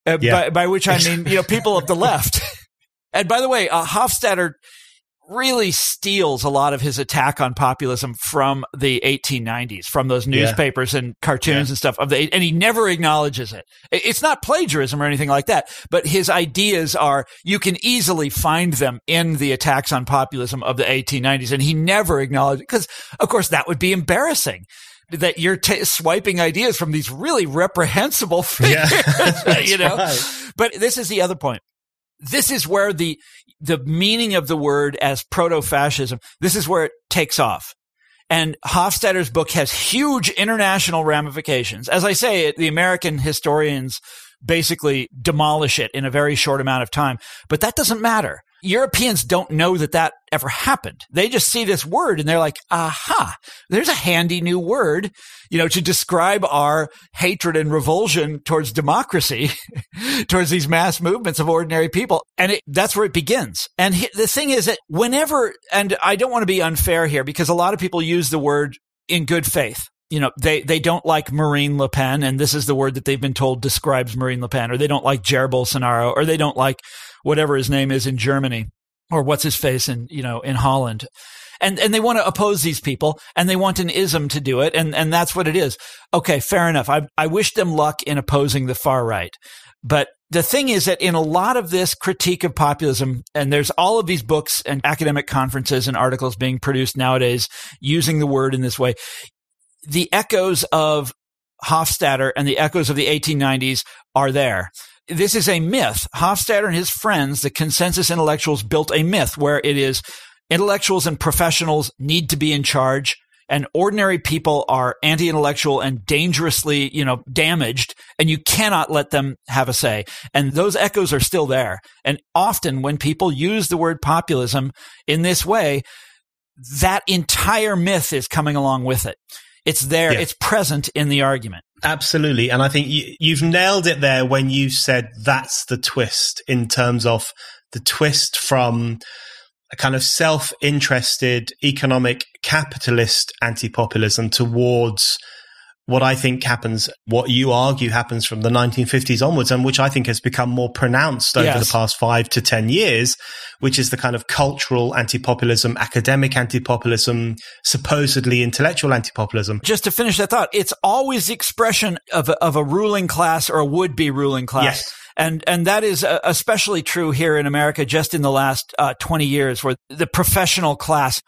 uh, yeah. by, by, which I mean, you know, people of the left. and by the way, uh, Hofstadter really steals a lot of his attack on populism from the 1890s, from those newspapers yeah. and cartoons yeah. and stuff of the, and he never acknowledges it. It's not plagiarism or anything like that, but his ideas are, you can easily find them in the attacks on populism of the 1890s. And he never acknowledged, it because of course that would be embarrassing that you're t- swiping ideas from these really reprehensible figures, yeah, you know. Right. But this is the other point this is where the the meaning of the word as proto-fascism this is where it takes off. And Hofstadter's book has huge international ramifications. As i say the american historians basically demolish it in a very short amount of time but that doesn't matter Europeans don't know that that ever happened. They just see this word and they're like, aha, there's a handy new word, you know, to describe our hatred and revulsion towards democracy, towards these mass movements of ordinary people. And it, that's where it begins. And the thing is that whenever, and I don't want to be unfair here because a lot of people use the word in good faith you know, they, they don't like Marine Le Pen, and this is the word that they've been told describes Marine Le Pen, or they don't like Jair Bolsonaro, or they don't like whatever his name is in Germany, or what's his face in, you know, in Holland. And, and they want to oppose these people and they want an ism to do it. And, and that's what it is. Okay, fair enough. I, I wish them luck in opposing the far right. But the thing is that in a lot of this critique of populism, and there's all of these books and academic conferences and articles being produced nowadays using the word in this way, the echoes of Hofstadter and the echoes of the 1890s are there. This is a myth. Hofstadter and his friends, the consensus intellectuals, built a myth where it is intellectuals and professionals need to be in charge and ordinary people are anti-intellectual and dangerously, you know, damaged and you cannot let them have a say. And those echoes are still there. And often when people use the word populism in this way, that entire myth is coming along with it. It's there. Yeah. It's present in the argument.
Absolutely. And I think you, have nailed it there when you said that's the twist in terms of the twist from a kind of self interested economic capitalist anti populism towards what I think happens, what you argue happens from the 1950s onwards, and which I think has become more pronounced over yes. the past five to 10 years, which is the kind of cultural anti populism, academic anti populism, supposedly intellectual anti populism.
Just to finish that thought, it's always the expression of a, of a ruling class or a would be ruling class. Yes. And, and that is uh, especially true here in America just in the last uh, 20 years where the professional class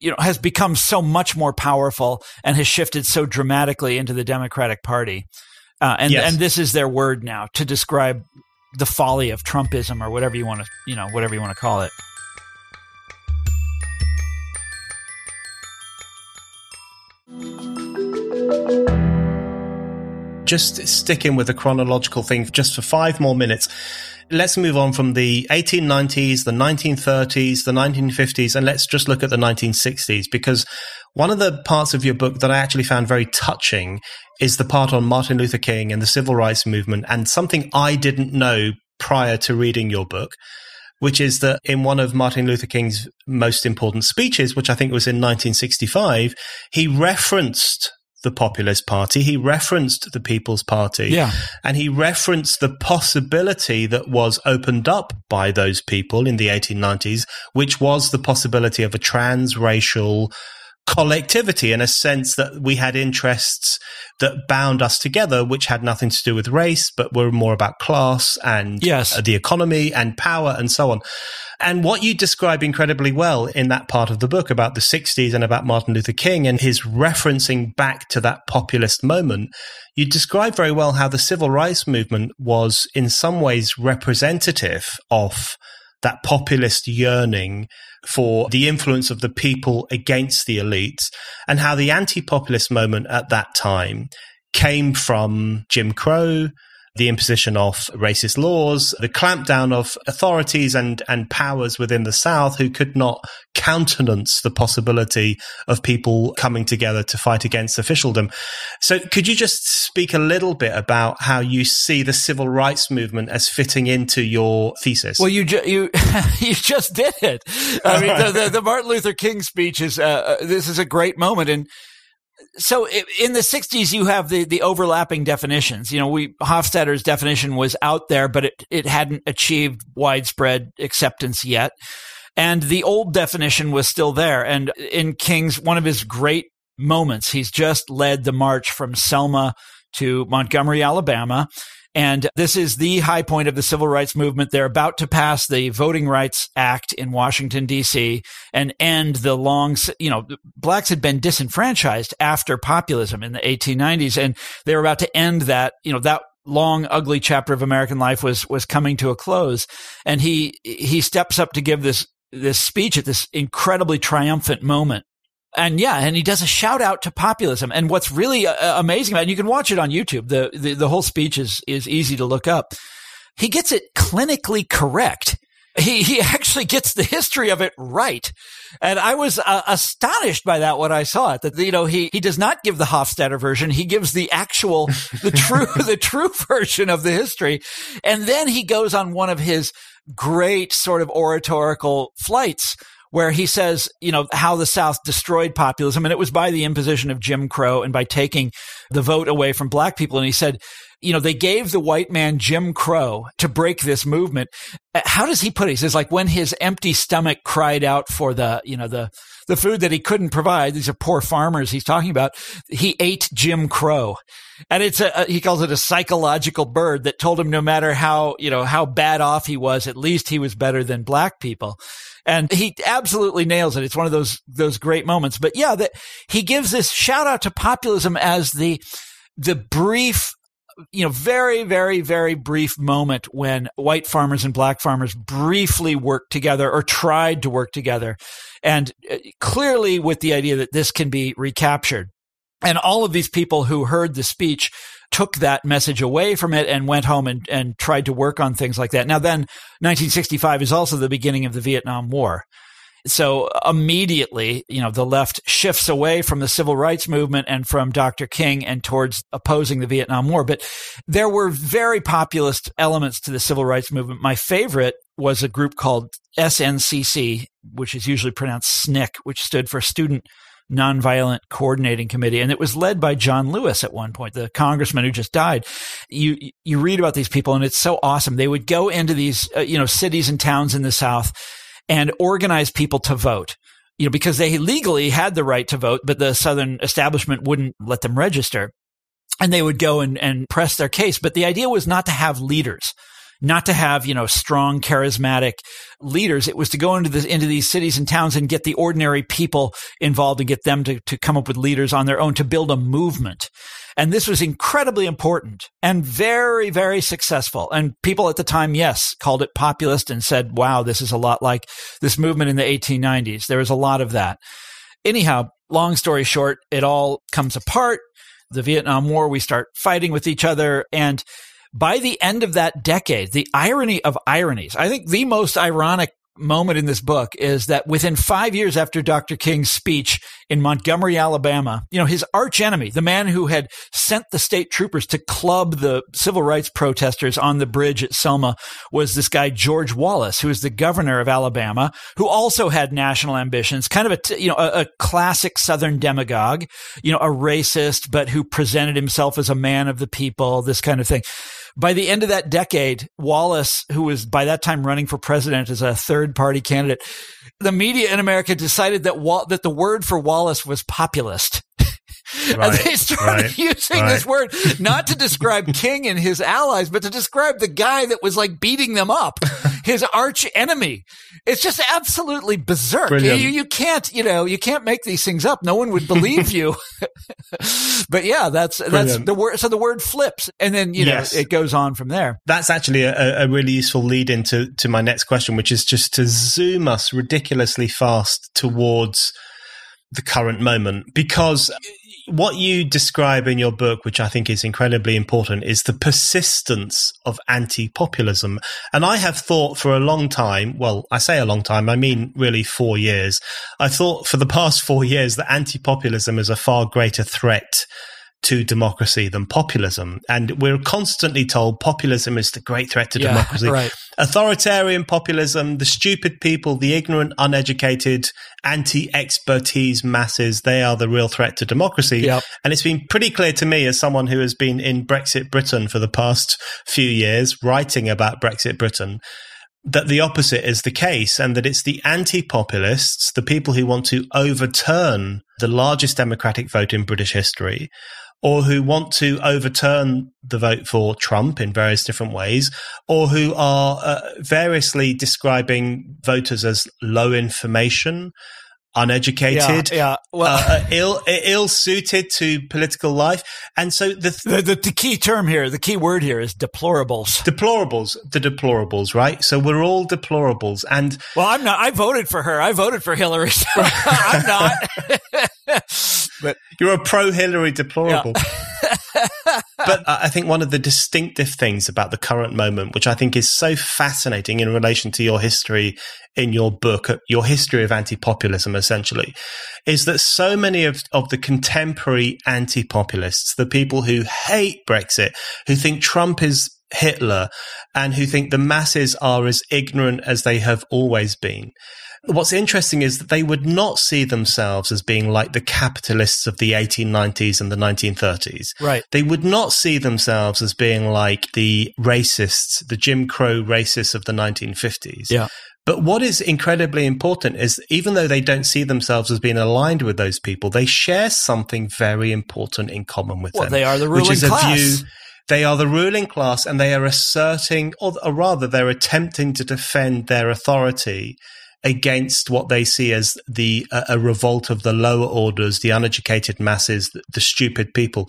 you know, has become so much more powerful and has shifted so dramatically into the Democratic Party. Uh, and yes. and this is their word now to describe the folly of Trumpism or whatever you want to you know whatever you want to call it.
Just sticking with the chronological thing just for five more minutes. Let's move on from the 1890s, the 1930s, the 1950s, and let's just look at the 1960s because one of the parts of your book that I actually found very touching is the part on Martin Luther King and the civil rights movement and something I didn't know prior to reading your book which is that in one of Martin Luther King's most important speeches, which I think was in 1965, he referenced the Populist Party. He referenced the People's Party.
Yeah.
And he referenced the possibility that was opened up by those people in the 1890s, which was the possibility of a transracial collectivity in a sense that we had interests that bound us together, which had nothing to do with race, but were more about class and
yes.
Uh, the economy and power and so on. And what you describe incredibly well in that part of the book about the 60s and about Martin Luther King and his referencing back to that populist moment, you describe very well how the civil rights movement was in some ways representative of that populist yearning for the influence of the people against the elites and how the anti-populist moment at that time came from Jim Crow, the imposition of racist laws, the clampdown of authorities and, and powers within the South who could not countenance the possibility of people coming together to fight against officialdom. So could you just speak a little bit about how you see the civil rights movement as fitting into your thesis?
Well, you ju- you you just did it. I mean, the, the, the Martin Luther King speech is uh, uh this is a great moment and so in the 60s you have the the overlapping definitions. You know we hofstadter's definition was out there but it it hadn't achieved widespread acceptance yet. And the old definition was still there. And in king's one of his great moments he's just led the march from selma to montgomery alabama and this is the high point of the civil rights movement. They're about to pass the Voting Rights Act in Washington, D.C. and end the long, you know, blacks had been disenfranchised after populism in the 1890s. And they were about to end that, you know, that long ugly chapter of American life was was coming to a close and he he steps up to give this this speech at this incredibly triumphant moment and yeah, and he does a shout out to populism. And what's really uh, amazing about it, and you can watch it on YouTube. The, the the whole speech is is easy to look up. He gets it clinically correct. He he actually gets the history of it right, and I was uh, astonished by that when I saw it. That you know he he does not give the Hofstadter version; he gives the actual the true the true version of the history, and then he goes on one of his great sort of oratorical flights where he says, you know, how the South destroyed populism. And it was by the imposition of Jim Crow and by taking the vote away from black people. And he said, you know, they gave the white man Jim Crow to break this movement. Uh, how does he put it? He says, like, when his empty stomach cried out for the, you know, the, the food that he couldn't provide. These are poor farmers he's talking about. He ate Jim Crow. And it's a, he calls it a psychological bird that told him no matter how, you know, how bad off he was, at least he was better than black people. And he absolutely nails it. It's one of those, those great moments. But yeah, that he gives this shout out to populism as the, the brief you know, very, very, very brief moment when white farmers and black farmers briefly worked together or tried to work together. And uh, clearly with the idea that this can be recaptured. And all of these people who heard the speech took that message away from it and went home and, and tried to work on things like that. Now, then 1965 is also the beginning of the Vietnam War. So immediately, you know, the left shifts away from the civil rights movement and from Dr. King and towards opposing the Vietnam War. But there were very populist elements to the civil rights movement. My favorite was a group called SNCC, which is usually pronounced SNCC, which stood for Student Nonviolent Coordinating Committee, and it was led by John Lewis at one point, the congressman who just died. You you read about these people, and it's so awesome. They would go into these uh, you know cities and towns in the South and organize people to vote. You know, because they legally had the right to vote, but the Southern establishment wouldn't let them register. And they would go and, and press their case. But the idea was not to have leaders not to have, you know, strong, charismatic leaders. It was to go into the, into these cities and towns and get the ordinary people involved and get them to, to come up with leaders on their own to build a movement. And this was incredibly important and very, very successful. And people at the time, yes, called it populist and said, wow, this is a lot like this movement in the 1890s. There was a lot of that. Anyhow, long story short, it all comes apart. the Vietnam War. We start fighting with each other. And by the end of that decade, the irony of ironies, I think the most ironic moment in this book is that within five years after Dr. King's speech in Montgomery, Alabama, you know, his arch enemy, the man who had sent the state troopers to club the civil rights protesters on the bridge at Selma was this guy, George Wallace, who was the governor of Alabama, who also had national ambitions, kind of a, you know, a, a classic Southern demagogue, you know, a racist, but who presented himself as a man of the people, this kind of thing by the end of that decade, Wallace, who was by that time running for president as a third party candidate, the media in America decided that that the word for Wallace was populist. Right, and they started right, using right. this word not to describe King and his allies, but to describe the guy that was like beating them up, his arch enemy. It's just absolutely berserk. You, you, can't, you know, you can't make these things up. No one would believe you. but yeah, that's Brilliant. that's the word. So the word flips, and then you yes. know it goes on from there.
That's actually a, a really useful lead into to my next question, which is just to zoom us ridiculously fast towards the current moment because what you describe in your book, which I think is incredibly important, is the persistence of anti populism. And I have thought for a long time, well, I say a long time, I mean really four years. I thought for the past four years that anti populism is a far greater threat to democracy than populism. And we're constantly told populism is the great threat to yeah, democracy.
Right.
Authoritarian populism, the stupid people, the ignorant, uneducated, anti expertise masses, they are the real threat to democracy.
Yep.
And it's been pretty clear to me as someone who has been in Brexit Britain for the past few years, writing about Brexit Britain that the opposite is the case and that it's the anti populists, the people who want to overturn the largest democratic vote in British history, or who want to overturn the vote for Trump in various different ways, or who are uh, variously describing voters as low information, uneducated,
yeah, yeah. Well,
uh, ill ill suited to political life, and so the, th-
the, the the key term here, the key word here is deplorables.
Deplorables, the deplorables, right? So we're all deplorables, and
well, I'm not. I voted for her. I voted for Hillary. So I'm not.
but you're a pro Hillary deplorable. Yeah. but I think one of the distinctive things about the current moment, which I think is so fascinating in relation to your history in your book, uh, your history of anti populism, essentially, is that so many of, of the contemporary anti populists, the people who hate Brexit, who think Trump is Hitler, and who think the masses are as ignorant as they have always been, what's interesting is that they would not see themselves as being like the capitalists of the 1890s and the 1930s.
Right.
They would not see themselves as being like the racists, the Jim Crow racists of the 1950s.
Yeah.
But what is incredibly important is even though they don't see themselves as being aligned with those people, they share something very important in common with
well,
them.
They are the ruling
which is
class.
A view, they are the ruling class and they are asserting, or, or rather, they're attempting to defend their authority against what they see as the uh, a revolt of the lower orders, the uneducated masses, the, the stupid people.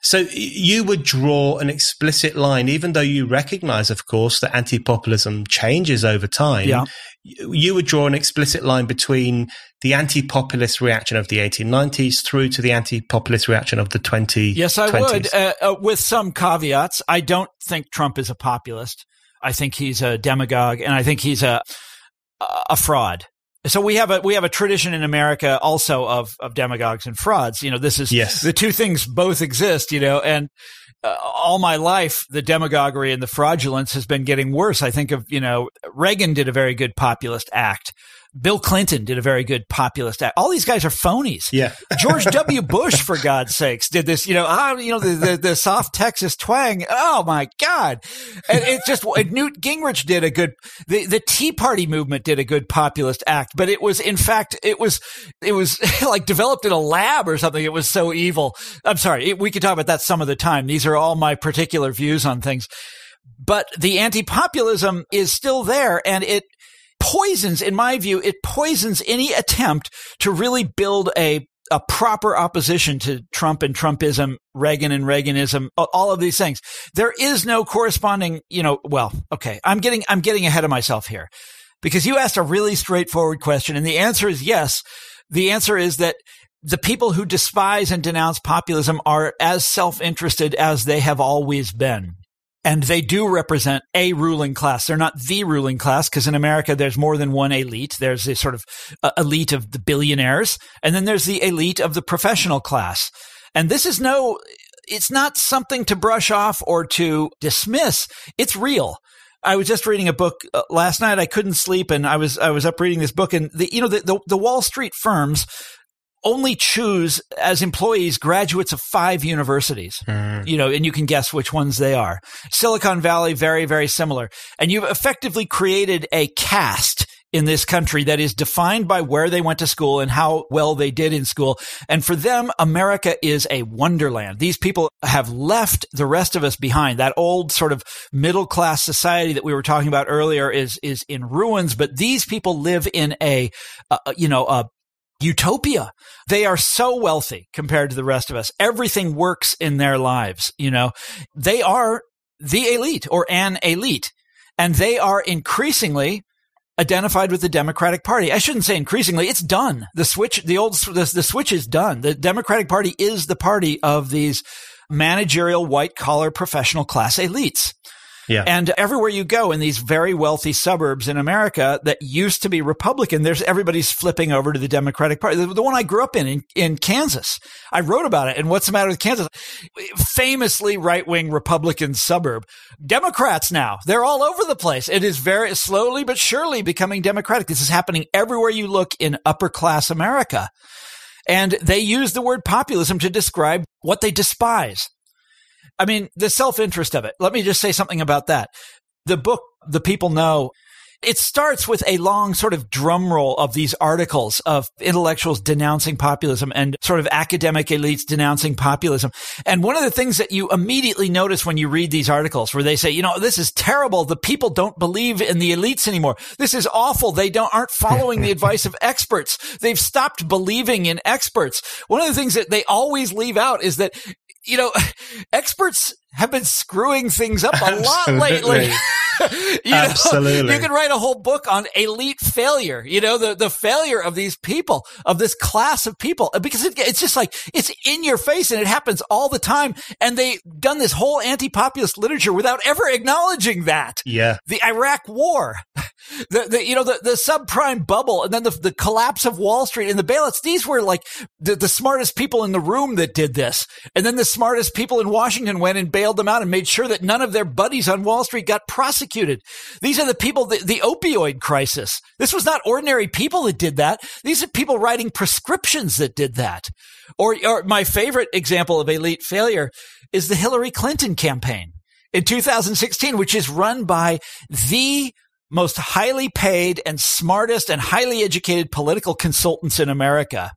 So you would draw an explicit line, even though you recognize, of course, that anti-populism changes over time.
Yeah.
You would draw an explicit line between the anti-populist reaction of the 1890s through to the anti-populist reaction of the 2020s.
Yes, I would, uh, uh, with some caveats. I don't think Trump is a populist. I think he's a demagogue, and I think he's a a fraud. So we have a we have a tradition in America also of of demagogues and frauds. You know, this is
yes.
the two things both exist. You know, and uh, all my life the demagoguery and the fraudulence has been getting worse. I think of you know Reagan did a very good populist act. Bill Clinton did a very good populist act. All these guys are phonies.
Yeah.
George W. Bush, for God's sakes, did this, you know, ah, you know, the, the, the, soft Texas twang. Oh my God. And it just, Newt Gingrich did a good, the, the Tea Party movement did a good populist act, but it was, in fact, it was, it was like developed in a lab or something. It was so evil. I'm sorry. It, we could talk about that some of the time. These are all my particular views on things. But the anti-populism is still there and it, poisons, in my view, it poisons any attempt to really build a a proper opposition to Trump and Trumpism, Reagan and Reaganism, all of these things. There is no corresponding, you know, well, okay, I'm getting, I'm getting ahead of myself here because you asked a really straightforward question and the answer is yes. The answer is that the people who despise and denounce populism are as self-interested as they have always been. And they do represent a ruling class. They're not the ruling class because in America, there's more than one elite. There's a sort of uh, elite of the billionaires, and then there's the elite of the professional class. And this is no, it's not something to brush off or to dismiss. It's real. I was just reading a book uh, last night. I couldn't sleep, and I was I was up reading this book, and the you know the, the, the Wall Street firms only choose as employees graduates of five universities. Mm. You know, and you can guess which ones they are. Silicon Valley, very, very similar. And you've effectively created a caste in this country that is defined by where they went to school and how well they did in school. And for them, America is a wonderland. These people have left the rest of us behind. That old sort of middle class society that we were talking about earlier is, is in ruins, but these people live in a, uh, you know, a utopia. They are so wealthy compared to the rest of us. Everything works in their lives. You know, they are the elite or an elite and they are increasingly identified with the Democratic Party. I shouldn't say increasingly. It's done. The switch, the old, the, the switch is done. The Democratic Party is the party of these managerial white collar professional class elites.
Yeah.
And everywhere you go in these very wealthy suburbs in America that used to be Republican, there's everybody's flipping over to the Democratic Party. The, the one I grew up in, in, in Kansas. I wrote about it. And what's the matter with Kansas? Famously right wing Republican suburb. Democrats now, they're all over the place. It is very slowly but surely becoming Democratic. This is happening everywhere you look in upper class America. And they use the word populism to describe what they despise. I mean, the self interest of it. Let me just say something about that. The book, The People, No, it starts with a long sort of drum roll of these articles of intellectuals denouncing populism and sort of academic elites denouncing populism. And one of the things that you immediately notice when you read these articles where they say, you know, this is terrible. The people don't believe in the elites anymore. This is awful. They don't, aren't following the advice of experts. They've stopped believing in experts. One of the things that they always leave out is that you know, experts have been screwing things up a lot lately.
you know, Absolutely.
You could write a whole book on elite failure, you know, the, the failure of these people, of this class of people, uh, because it, it's just like, it's in your face and it happens all the time. And they done this whole anti-populist literature without ever acknowledging that.
Yeah.
The Iraq war, the, the, you know, the, the subprime bubble and then the, the collapse of Wall Street and the bailouts. These were like the, the smartest people in the room that did this. And then the smartest people in Washington went and bailed them out and made sure that none of their buddies on Wall Street got prosecuted. These are the people, the, the opioid crisis. This was not ordinary people that did that. These are people writing prescriptions that did that. Or, or my favorite example of elite failure is the Hillary Clinton campaign in 2016, which is run by the most highly paid and smartest and highly educated political consultants in America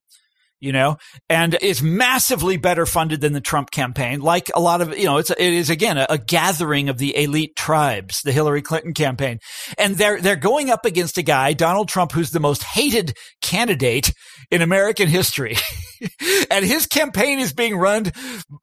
you know, and is massively better funded than the Trump campaign. Like a lot of, you know, it's, it is again a, a, gathering of the elite tribes, the Hillary Clinton campaign. And they're, they're going up against a guy, Donald Trump, who's the most hated candidate in American history. and his campaign is being run,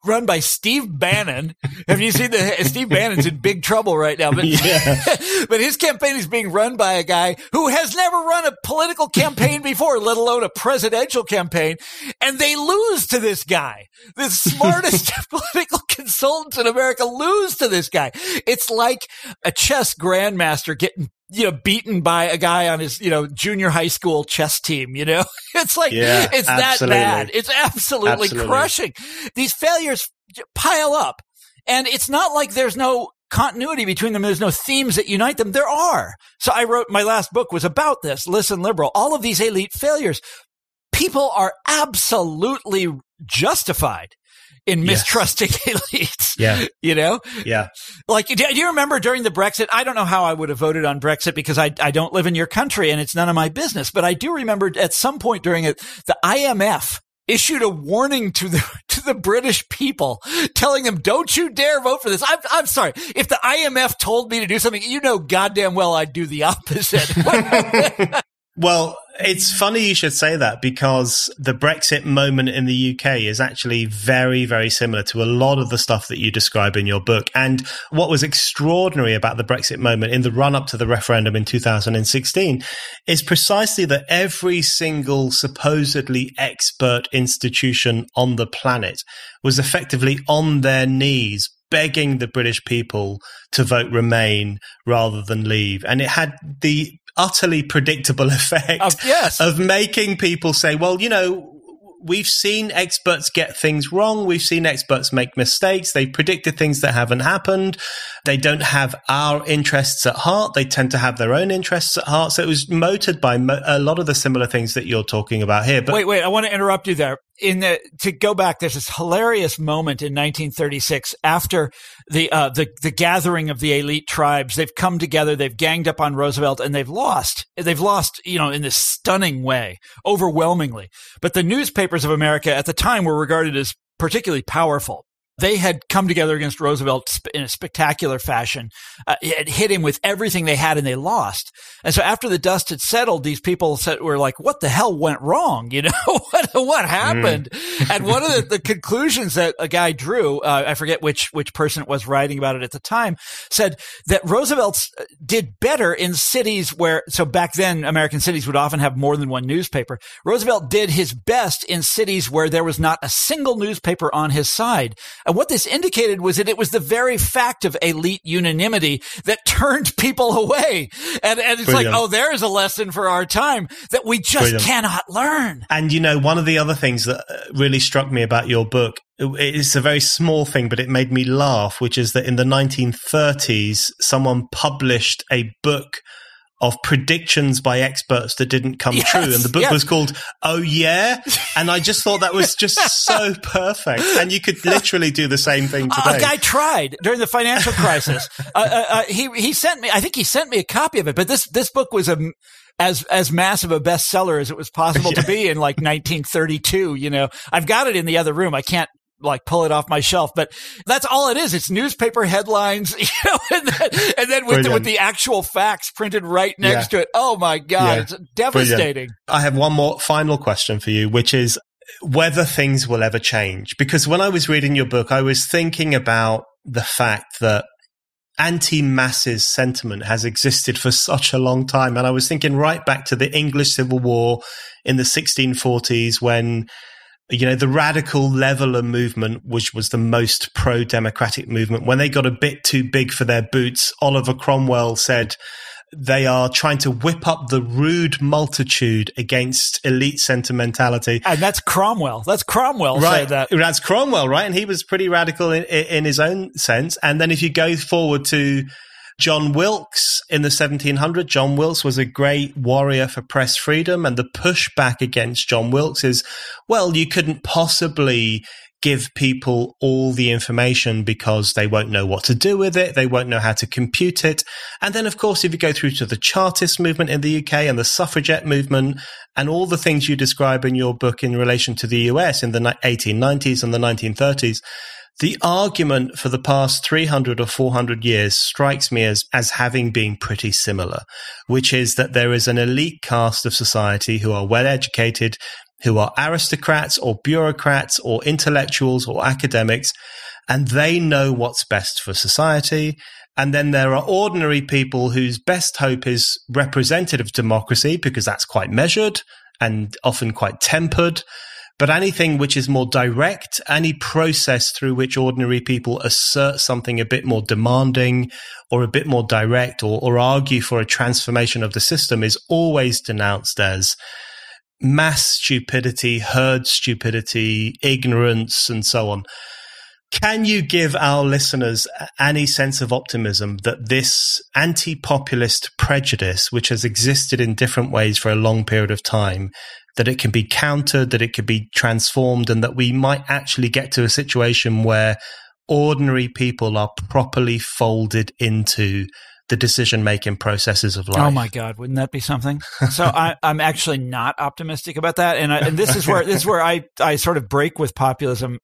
run by Steve Bannon. Have you seen the, Steve Bannon's in big trouble right now, but, yeah. but his campaign is being run by a guy who has never run a political campaign before, let alone a presidential campaign and they lose to this guy. The smartest political consultants in America lose to this guy. It's like a chess grandmaster getting you know, beaten by a guy on his, you know, junior high school chess team, you know? It's like, yeah, it's absolutely. that bad. It's absolutely, absolutely crushing. These failures pile up. And it's not like there's no continuity between them. There's no themes that unite them. There are. So I wrote my last book was about this. Listen, liberal. All of these elite failures people are absolutely justified in mistrusting yes. elites.
Yeah.
You know?
Yeah.
Like, do, do, you remember during the Brexit? I don't know how I would have voted on Brexit because I, I don't live in your country and it's none of my business. But I do remember at some point during it, the IMF issued a warning to the to the British people, telling them, "Don't you dare vote for this." I'm I'm sorry. If the IMF told me to do something, you know, goddamn well I'd do the opposite.
Well, it's funny you should say that because the Brexit moment in the UK is actually very, very similar to a lot of the stuff that you describe in your book. And what was extraordinary about the Brexit moment in the run up to the referendum in 2016 is precisely that every single supposedly expert institution on the planet was effectively on their knees begging the British people to vote Remain rather than leave. And it had the utterly predictable effect
of, yes.
of making people say, well, you know, we've seen experts get things wrong. We've seen experts make mistakes. They predicted things that haven't happened. They don't have our interests at heart. They tend to have their own interests at heart. So it was motored by mo- a lot of the similar things that you're talking about here.
But wait, wait, I want to interrupt you there in the to go back, there's this hilarious moment in 1936 after the uh, the the gathering of the elite tribes. They've come together, they've ganged up on Roosevelt, and they've lost. They've lost, you know, in this stunning way, overwhelmingly. But the newspapers of America at the time were regarded as particularly powerful they had come together against Roosevelt in a spectacular fashion. Uh, it hit him with everything they had and they lost. And so after the dust had settled, these people said, were like, what the hell went wrong? You know, what, what happened? Mm. and one of the, the, conclusions that a guy drew, uh, I forget which, which person was writing about it at the time, said that Roosevelt uh, did better in cities where, so back then, American cities would often have more than one newspaper. Roosevelt did his best in cities where there was not a single newspaper on his side. And what this indicated was that it was the very fact of elite unanimity that turned people away. And, and it's Brilliant. like, oh, there is a lesson for our time that we just Brilliant. cannot learn.
And you know, one of the other things that uh, really struck me about your book it's a very small thing, but it made me laugh, which is that in the 1930s, someone published a book of predictions by experts that didn't come yes, true. And the book yes. was called Oh Yeah. And I just thought that was just so perfect. And you could literally do the same thing today.
A guy tried during the financial crisis. uh, uh, uh, he, he sent me, I think he sent me a copy of it, but this, this book was a, as as massive a bestseller as it was possible yeah. to be in like 1932. You know, I've got it in the other room. I can't like pull it off my shelf. But that's all it is. It's newspaper headlines, you know, and then, and then with, the, with the actual facts printed right next yeah. to it. Oh my God. Yeah. It's devastating. Brilliant.
I have one more final question for you, which is whether things will ever change. Because when I was reading your book, I was thinking about the fact that anti-masses sentiment has existed for such a long time. And I was thinking right back to the English Civil War in the 1640s when you know, the radical leveler movement, which was the most pro democratic movement, when they got a bit too big for their boots, Oliver Cromwell said they are trying to whip up the rude multitude against elite sentimentality.
And that's Cromwell. That's Cromwell.
Right.
That.
That's Cromwell, right? And he was pretty radical in, in his own sense. And then if you go forward to John Wilkes in the 1700s, John Wilkes was a great warrior for press freedom. And the pushback against John Wilkes is, well, you couldn't possibly give people all the information because they won't know what to do with it. They won't know how to compute it. And then, of course, if you go through to the Chartist movement in the UK and the suffragette movement and all the things you describe in your book in relation to the US in the 1890s and the 1930s, the argument for the past 300 or 400 years strikes me as, as having been pretty similar, which is that there is an elite caste of society who are well educated, who are aristocrats or bureaucrats or intellectuals or academics, and they know what's best for society. And then there are ordinary people whose best hope is representative democracy because that's quite measured and often quite tempered. But anything which is more direct, any process through which ordinary people assert something a bit more demanding or a bit more direct or, or argue for a transformation of the system is always denounced as mass stupidity, herd stupidity, ignorance, and so on. Can you give our listeners any sense of optimism that this anti populist prejudice, which has existed in different ways for a long period of time, that it can be countered, that it could be transformed, and that we might actually get to a situation where ordinary people are properly folded into the decision making processes of oh, life.
Oh my God, wouldn't that be something? So I, am actually not optimistic about that, and, I, and this is where this is where I I sort of break with populism.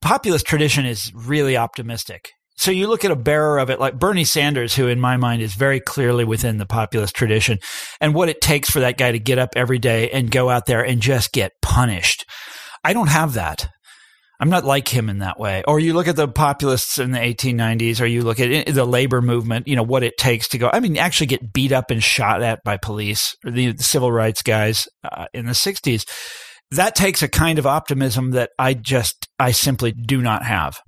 Populist tradition is really optimistic. So you look at a bearer of it like Bernie Sanders, who in my mind is very clearly within the populist tradition, and what it takes for that guy to get up every day and go out there and just get punished. I don't have that. I'm not like him in that way. Or you look at the populists in the 1890s, or you look at the labor movement, you know, what it takes to go, I mean, actually get beat up and shot at by police, or the, the civil rights guys uh, in the 60s. That takes a kind of optimism that I just, I simply do not have.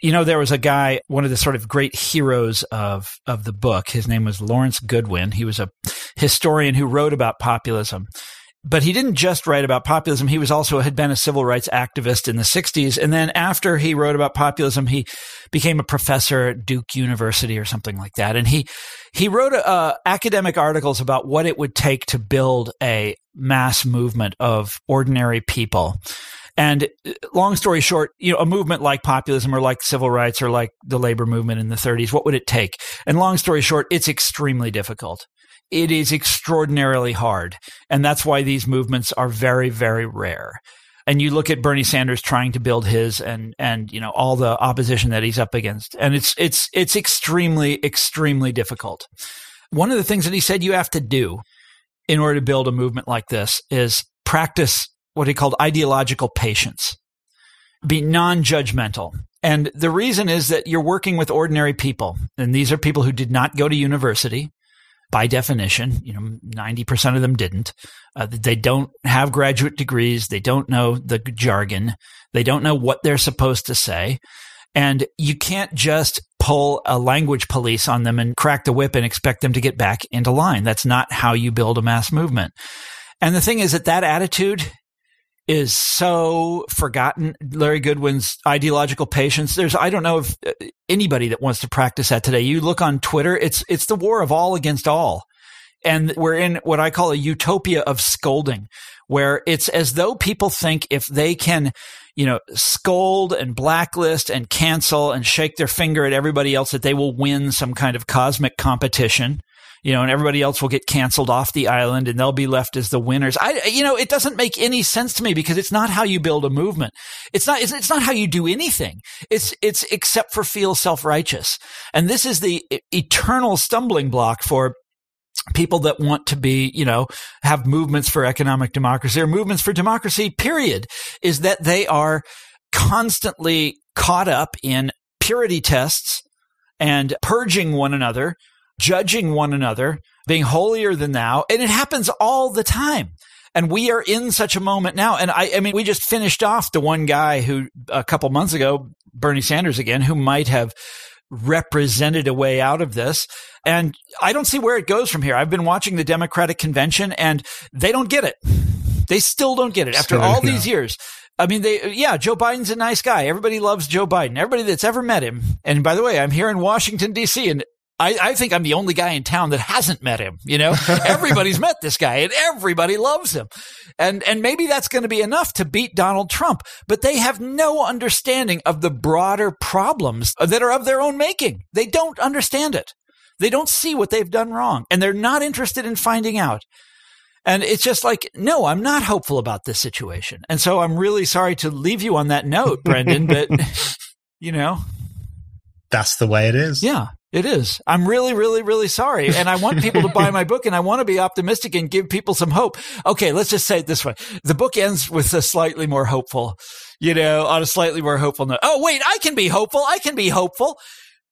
You know, there was a guy, one of the sort of great heroes of, of the book. His name was Lawrence Goodwyn. He was a historian who wrote about populism but he didn't just write about populism. He was also had been a civil rights activist in the 60s. And then after he wrote about populism, he became a professor at Duke University or something like that. And he, he wrote uh, academic articles about what it would take to build a mass movement of ordinary people. And uh, long story short, you know, a movement like populism or like civil rights or like the labor movement in the 30s, what would it take? And long story short, it's extremely difficult it is extraordinarily hard. And that's why these movements are very, very rare. And you look at Bernie Sanders trying to build his and, and, you know, all the opposition that he's up against. And it's, it's, it's extremely, extremely difficult. One of the things that he said you have to do in order to build a movement like this is practice what he called ideological patience. Be non-judgmental. And the reason is that you're working with ordinary people. And these are people who did not go to university by definition, you know, 90% of them didn't. Uh, they don't have graduate degrees. They don't know the jargon. They don't know what they're supposed to say. And you can't just pull a language police on them and crack the whip and expect them to get back into line. That's not how you build a mass movement. And the thing is that that attitude is so forgotten. Larry Goodwyn's ideological patience. There's, I don't know if uh, anybody that wants to practice that today. You look on Twitter, it's, it's the war of all against all. And we're in what I call a utopia of scolding, where it's as though people think if they can, you know, scold and blacklist and cancel and shake their finger at everybody else that they will win some kind of cosmic competition you know, and everybody else will get canceled off the island and they'll be left as the winners. I, you know, it doesn't make any sense to me because it's not how you build a movement. It's not, it's, it's not how you do anything. It's, it's except for feel self-righteous. And this is the eternal stumbling block for people that want to be, you know, have movements for economic democracy or movements for democracy, period, is that they are constantly caught up in purity tests and purging one another judging one another, being holier than thou. And it happens all the time. And we are in such a moment now. And I, I mean, we just finished off the one guy who a couple months ago, Bernie Sanders again, who might have represented a way out of this. And I don't see where it goes from here. I've been watching the Democratic convention and they don't get it. They still don't get it after still all these years. I mean, they, yeah, Joe Biden's a nice guy. Everybody loves Joe Biden. Everybody that's ever met him. And by the way, I'm here in Washington, D.C. and I, I, think I'm the only guy in town that hasn't met him. You know, everybody's met this guy and everybody loves him. And, and maybe that's going to be enough to beat Donald Trump, but they have no understanding of the broader problems that are of their own making. They don't understand it. They don't see what they've done wrong and they're not interested in finding out. And it's just like, no, I'm not hopeful about this situation. And so I'm really sorry to leave you on that note, Brendan, but you know,
that's the way it is.
Yeah. It is. I'm really, really, really sorry. And I want people to buy my book and I want to be optimistic and give people some hope. Okay. Let's just say it this way. The book ends with a slightly more hopeful, you know, on a slightly more hopeful note. Oh, wait, I can be hopeful. I can be hopeful.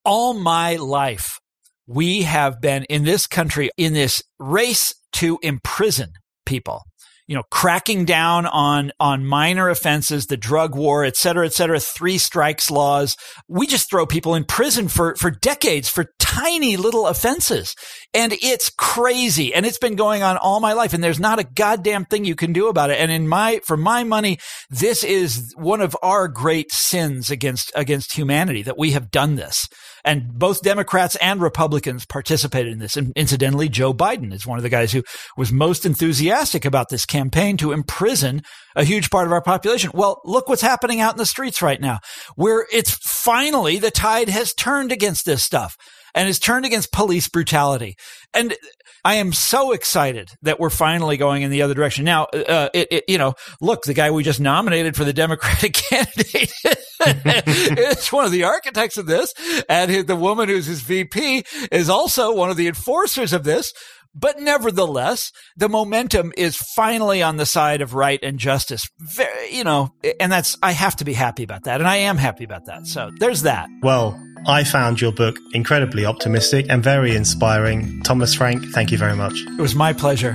All my life, we have been in this country in this race to imprison people you know, cracking down on, on minor offenses, the drug war, et cetera, et cetera, three strikes laws. We just throw people in prison for, for decades for tiny little offenses. And it's crazy. And it's been going on all my life. And there's not a goddamn thing you can do about it. And in my, for my money, this is one of our great sins against, against humanity that we have done this. And both Democrats and Republicans participated in this. And incidentally, Joe Biden is one of the guys who was most enthusiastic about this campaign to imprison a huge part of our population. Well, look what's happening out in the streets right now, where it's finally the tide has turned against this stuff. And is turned against police brutality. And I am so excited that we're finally going in the other direction. Now, uh, it, it, you know, look, the guy we just nominated for the Democratic candidate is one of the architects of this, and the woman who's his VP is also one of the enforcers of this. But nevertheless, the momentum is finally on the side of right and justice. Very, you know, and that's, I have to be happy about that. And I am happy about that. So there's that.
Well, I found your book incredibly optimistic and very inspiring. Thomas Frank, thank you very much.
It was my pleasure.